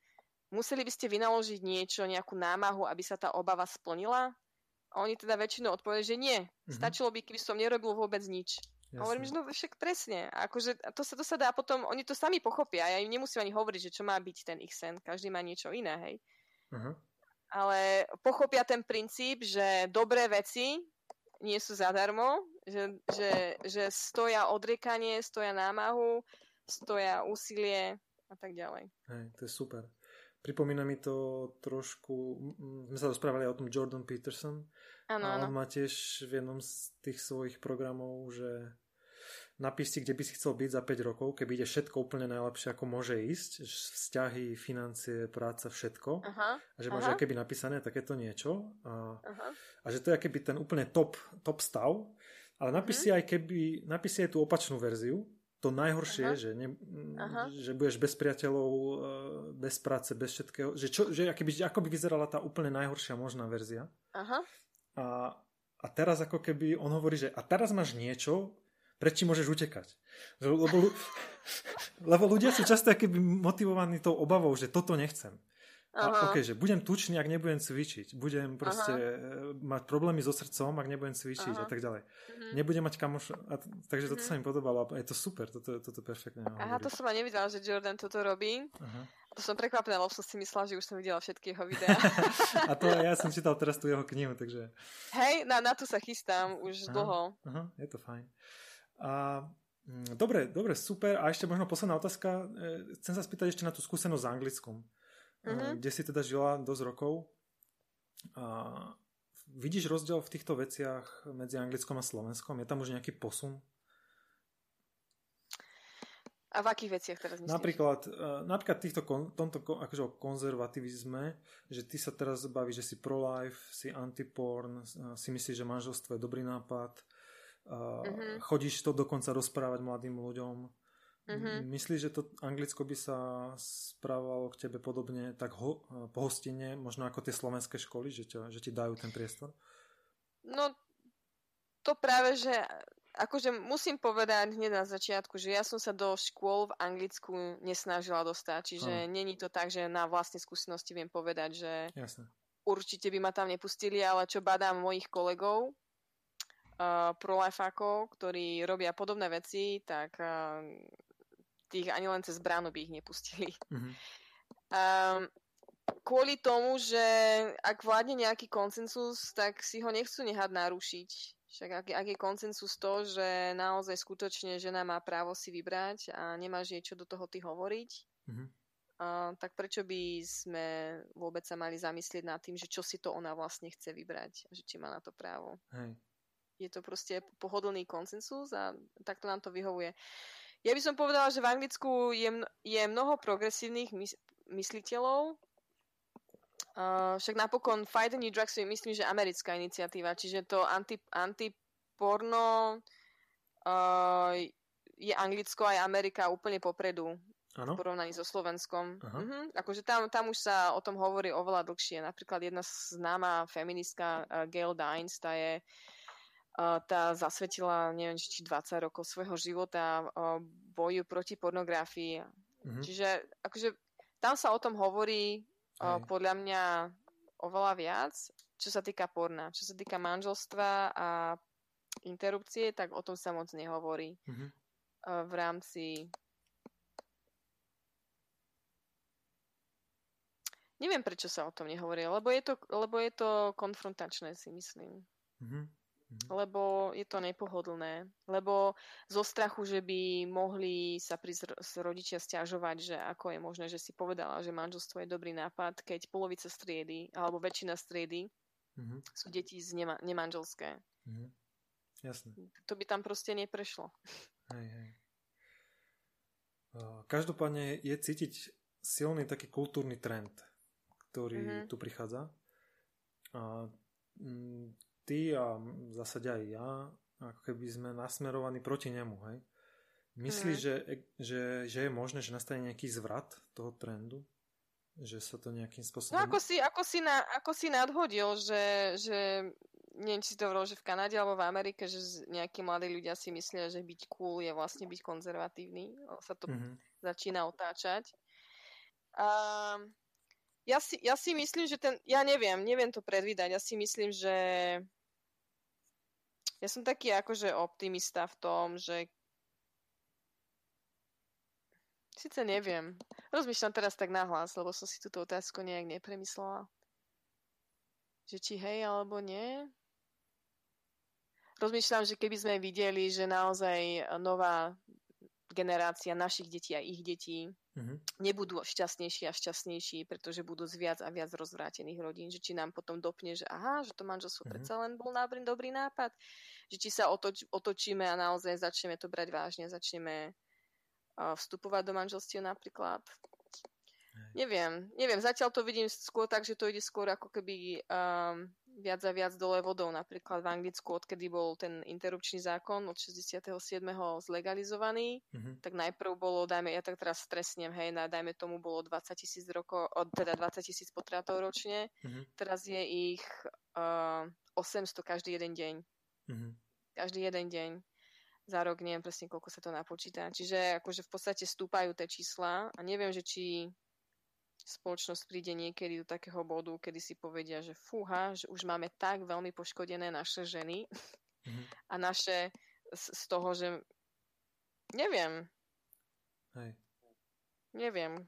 Museli by ste vynaložiť niečo, nejakú námahu, aby sa tá obava splnila? A oni teda väčšinou odpovedajú, že nie. Mm-hmm. Stačilo by, keby som nerobil vôbec nič. Jasne. A hovorím, že no však presne. A akože to sa, to sa dá potom, oni to sami pochopia. Ja im nemusím ani hovoriť, že čo má byť ten ich sen. Každý má niečo iné, hej. Uh-huh. Ale pochopia ten princíp, že dobré veci nie sú zadarmo, že, že, že stoja odriekanie, stoja námahu, stoja úsilie a tak ďalej. Hej, to je super. Pripomína mi to trošku, sme sa rozprávali o tom Jordan Peterson. Ano, a on ano. má tiež v jednom z tých svojich programov, že napíš si, kde by si chcel byť za 5 rokov, keby ide všetko úplne najlepšie, ako môže ísť, vzťahy, financie, práca, všetko. Aha, a že máš keby napísané takéto niečo. A, a že to je keby ten úplne top, top stav, ale napíš si aj keby, napíš si aj tú opačnú verziu, to najhoršie, Aha. že, ne, Aha. že budeš bez priateľov, e, bez práce, bez všetkého. Že, čo, že by, ako by vyzerala tá úplne najhoršia možná verzia. Aha. A, a teraz ako keby on hovorí, že a teraz máš niečo, prečo môžeš utekať. Lebo, lebo ľudia sú často keby motivovaní tou obavou, že toto nechcem. A okay, že budem tučný, ak nebudem cvičiť. Budem proste Aha. E, mať problémy so srdcom, ak nebudem cvičiť Aha. a tak ďalej. Mhm. Nebudem mať kamoš... A, takže toto mhm. sa mi podobalo a je to super, toto, toto perfektne. Aha, to som ma nevidela, že Jordan toto robí. Aha. To som prekvapená, lebo som si myslela, že už som videla všetky jeho videá. a to ja som čítal teraz tu jeho knihu, takže... Hej, na, na to sa chystám už aha, dlho. Aha, je to fajn. A, mm, dobre, dobre, super. A ešte možno posledná otázka. E, chcem sa spýtať ešte na tú skúsenosť s anglickom. Uh-huh. Kde si teda žila dosť rokov. A vidíš rozdiel v týchto veciach medzi anglickom a slovenskom? Je tam už nejaký posun? A v akých veciach teraz myslíš? Napríklad, uh, napríklad týchto tomto akože o konzervativizme, že ty sa teraz bavíš, že si pro-life, si anti-porn, uh, si myslíš, že manželstvo je dobrý nápad, uh-huh. chodíš to dokonca rozprávať mladým ľuďom. Uh-huh. Myslíš, že to Anglicko by sa správalo k tebe podobne tak ho, pohostinne, možno ako tie slovenské školy, že, ťa, že ti dajú ten priestor? No, to práve, že akože musím povedať hneď na začiatku, že ja som sa do škôl v Anglicku nesnažila dostať, čiže uh. není to tak, že na vlastnej skúsenosti viem povedať, že Jasne. určite by ma tam nepustili, ale čo badám mojich kolegov, uh, prolifákov, ktorí robia podobné veci, tak uh, tých ani len cez bránu by ich nepustili. Uh-huh. Um, kvôli tomu, že ak vládne nejaký konsensus, tak si ho nechcú nehať narušiť. Však ak, ak je koncensus to, že naozaj skutočne žena má právo si vybrať a nemáš jej čo do toho ty hovoriť, mm-hmm. uh, tak prečo by sme vôbec sa mali zamyslieť nad tým, že čo si to ona vlastne chce vybrať, že či má na to právo. Hej. Je to proste pohodlný koncensus a takto nám to vyhovuje. Ja by som povedala, že v Anglicku je, je mnoho progresívnych mys- mysliteľov, Uh, však napokon Fight the New Drugs je myslím, že americká iniciatíva, čiže to anti, antiporno uh, je Anglicko aj Amerika úplne popredu ano? v porovnaní so Slovenskom. Uh-huh. Akože tam, tam už sa o tom hovorí oveľa dlhšie. Napríklad jedna známa feministka uh, Gail Dines, tá je uh, tá zasvetila, neviem, či 20 rokov svojho života boju proti pornografii. Uh-huh. Čiže akože tam sa o tom hovorí o, podľa mňa oveľa viac, čo sa týka porna. Čo sa týka manželstva a interrupcie, tak o tom sa moc nehovorí mm-hmm. v rámci Neviem, prečo sa o tom nehovorí, lebo je to, lebo je to konfrontačné, si myslím. Mm-hmm. Mhm. Lebo je to nepohodlné. Lebo zo strachu, že by mohli sa prísť rodičia stiažovať, že ako je možné, že si povedala, že manželstvo je dobrý nápad, keď polovica striedy, alebo väčšina striedy mm-hmm. sú deti z nema- nemanželské. Mm-hmm. Jasne. To by tam proste neprešlo. Hej, hej. Každopádne je cítiť silný taký kultúrny trend, ktorý mm-hmm. tu prichádza. A mm, ty a v zásade aj ja, ako keby sme nasmerovaní proti nemu, hej? Myslíš, mm. že, že, že je možné, že nastane nejaký zvrat toho trendu? Že sa to nejakým spôsobom... No ako si, ako si, na, ako si nadhodil, že, že neviem, či si to hovoril, že v Kanade alebo v Amerike, že nejakí mladí ľudia si myslia, že byť cool je vlastne byť konzervatívny. Sa to mm-hmm. začína otáčať. Um, ja, si, ja si myslím, že ten... Ja neviem, neviem to predvídať. Ja si myslím, že ja som taký akože optimista v tom, že Sice neviem. Rozmýšľam teraz tak nahlas, lebo som si túto otázku nejak nepremyslela. Že či hej alebo nie. Rozmýšľam, že keby sme videli, že naozaj nová generácia našich detí a ich detí mm-hmm. nebudú šťastnejší a šťastnejší, pretože budú z viac a viac rozvrátených rodín, že či nám potom dopne, že aha, že to manželstvo mm-hmm. predsa len bol nábrý dobrý nápad, že či sa otoč, otočíme a naozaj začneme to brať vážne, začneme uh, vstupovať do manželstiev napríklad. Neviem, neviem, zatiaľ to vidím skôr tak, že to ide skôr ako keby um, viac a viac dole vodou. Napríklad v Anglicku, odkedy bol ten interrupčný zákon od 67. zlegalizovaný, mm-hmm. tak najprv bolo, dajme, ja tak teraz stresnem, hej, na, dajme tomu bolo 20 tisíc rokov, teda 20 tisíc potratov ročne, mm-hmm. teraz je ich uh, 800 každý jeden deň. Mm-hmm. Každý jeden deň za rok, neviem presne, koľko sa to napočíta. Čiže akože v podstate stúpajú tie čísla a neviem, že či spoločnosť príde niekedy do takého bodu, kedy si povedia, že fúha, že už máme tak veľmi poškodené naše ženy mm-hmm. a naše z, z toho, že neviem. Hej. Neviem.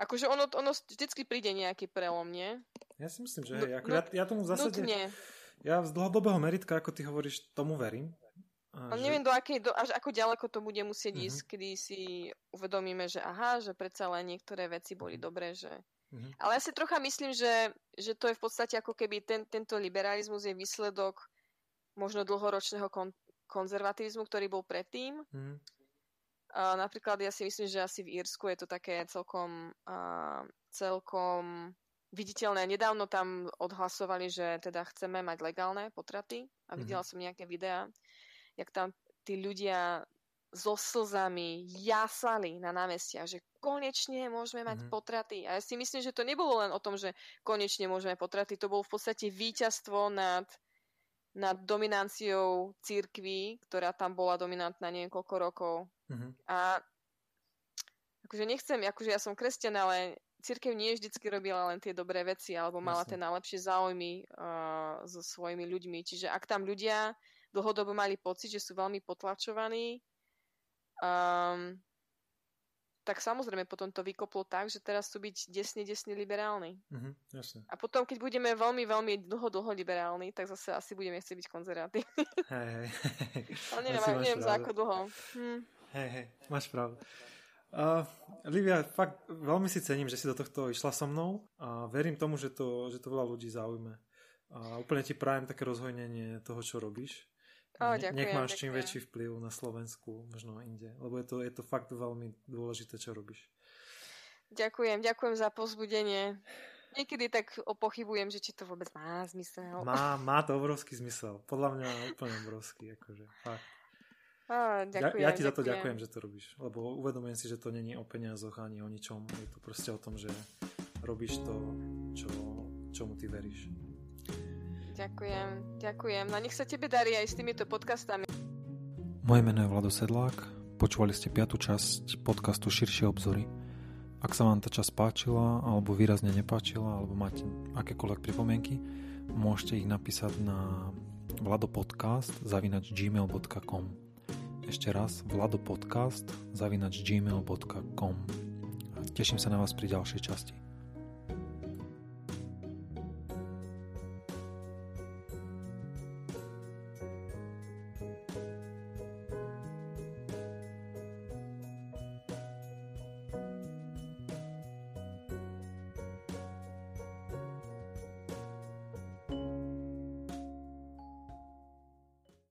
Akože ono, ono vždycky príde nejaký prelom, nie? Ja si myslím, že no, ako no, ja, ja tomu v zásade... Nutne. Ja z dlhodobého meritka, ako ty hovoríš, tomu verím. A že... neviem, do akej, do, až ako ďaleko to bude musieť uh-huh. ísť, kedy si uvedomíme, že aha, že predsa len niektoré veci boli uh-huh. dobré, že... Uh-huh. Ale ja si trocha myslím, že, že to je v podstate ako keby ten, tento liberalizmus je výsledok možno dlhoročného kon, konzervativizmu, ktorý bol predtým. Uh-huh. Uh, napríklad ja si myslím, že asi v Írsku je to také celkom, uh, celkom viditeľné. Nedávno tam odhlasovali, že teda chceme mať legálne potraty a videla mm-hmm. som nejaké videá, jak tam tí ľudia so slzami jasali na námestia, že konečne môžeme mať mm-hmm. potraty. A ja si myslím, že to nebolo len o tom, že konečne môžeme potraty, to bolo v podstate víťazstvo nad, nad dominanciou církvy, ktorá tam bola dominantná niekoľko rokov. Mm-hmm. A akože nechcem, akože ja som kresťan, ale církev nie vždycky robila len tie dobré veci, alebo mala Jasne. tie najlepšie záujmy uh, so svojimi ľuďmi. Čiže ak tam ľudia dlhodobo mali pocit, že sú veľmi potlačovaní, um, tak samozrejme potom to vykoplo tak, že teraz sú byť desne, desne liberálni. Uh-huh, jasne. A potom, keď budeme veľmi, veľmi dlho, dlho liberálni, tak zase asi budeme chcieť byť konzervatívni. Hej, hej. Ale neviem, neviem za ako dlho. Hm. Hej, hej, máš pravdu. Uh, Livia, fakt veľmi si cením, že si do tohto išla so mnou a verím tomu, že to, že to veľa ľudí zaujme. A úplne ti prajem také rozhojnenie toho, čo robíš. O, ďakujem, Nech máš čím väčší vplyv na Slovensku, možno inde, lebo je to, je to fakt veľmi dôležité, čo robíš. Ďakujem, ďakujem za pozbudenie. Niekedy tak pochybujem, že či to vôbec má zmysel. Má, má to obrovský zmysel. Podľa mňa úplne obrovský. Akože, fakt. Á, ďakujem, ja, ja ti ďakujem. za to ďakujem, že to robíš, lebo uvedomujem si, že to není o peniazoch ani o ničom, je to proste o tom, že robíš to, čo, čomu ty veríš. Ďakujem, ďakujem. No nech sa tebe darí aj s týmito podcastami. Moje meno je Vlado Sedlák, počúvali ste piatu časť podcastu Širšie obzory. Ak sa vám tá časť páčila, alebo výrazne nepáčila, alebo máte akékoľvek pripomienky, môžete ich napísať na vladopodcast zavinač gmail.com ešte raz vladopodcast zavinač gmail.com Teším sa na vás pri ďalšej časti.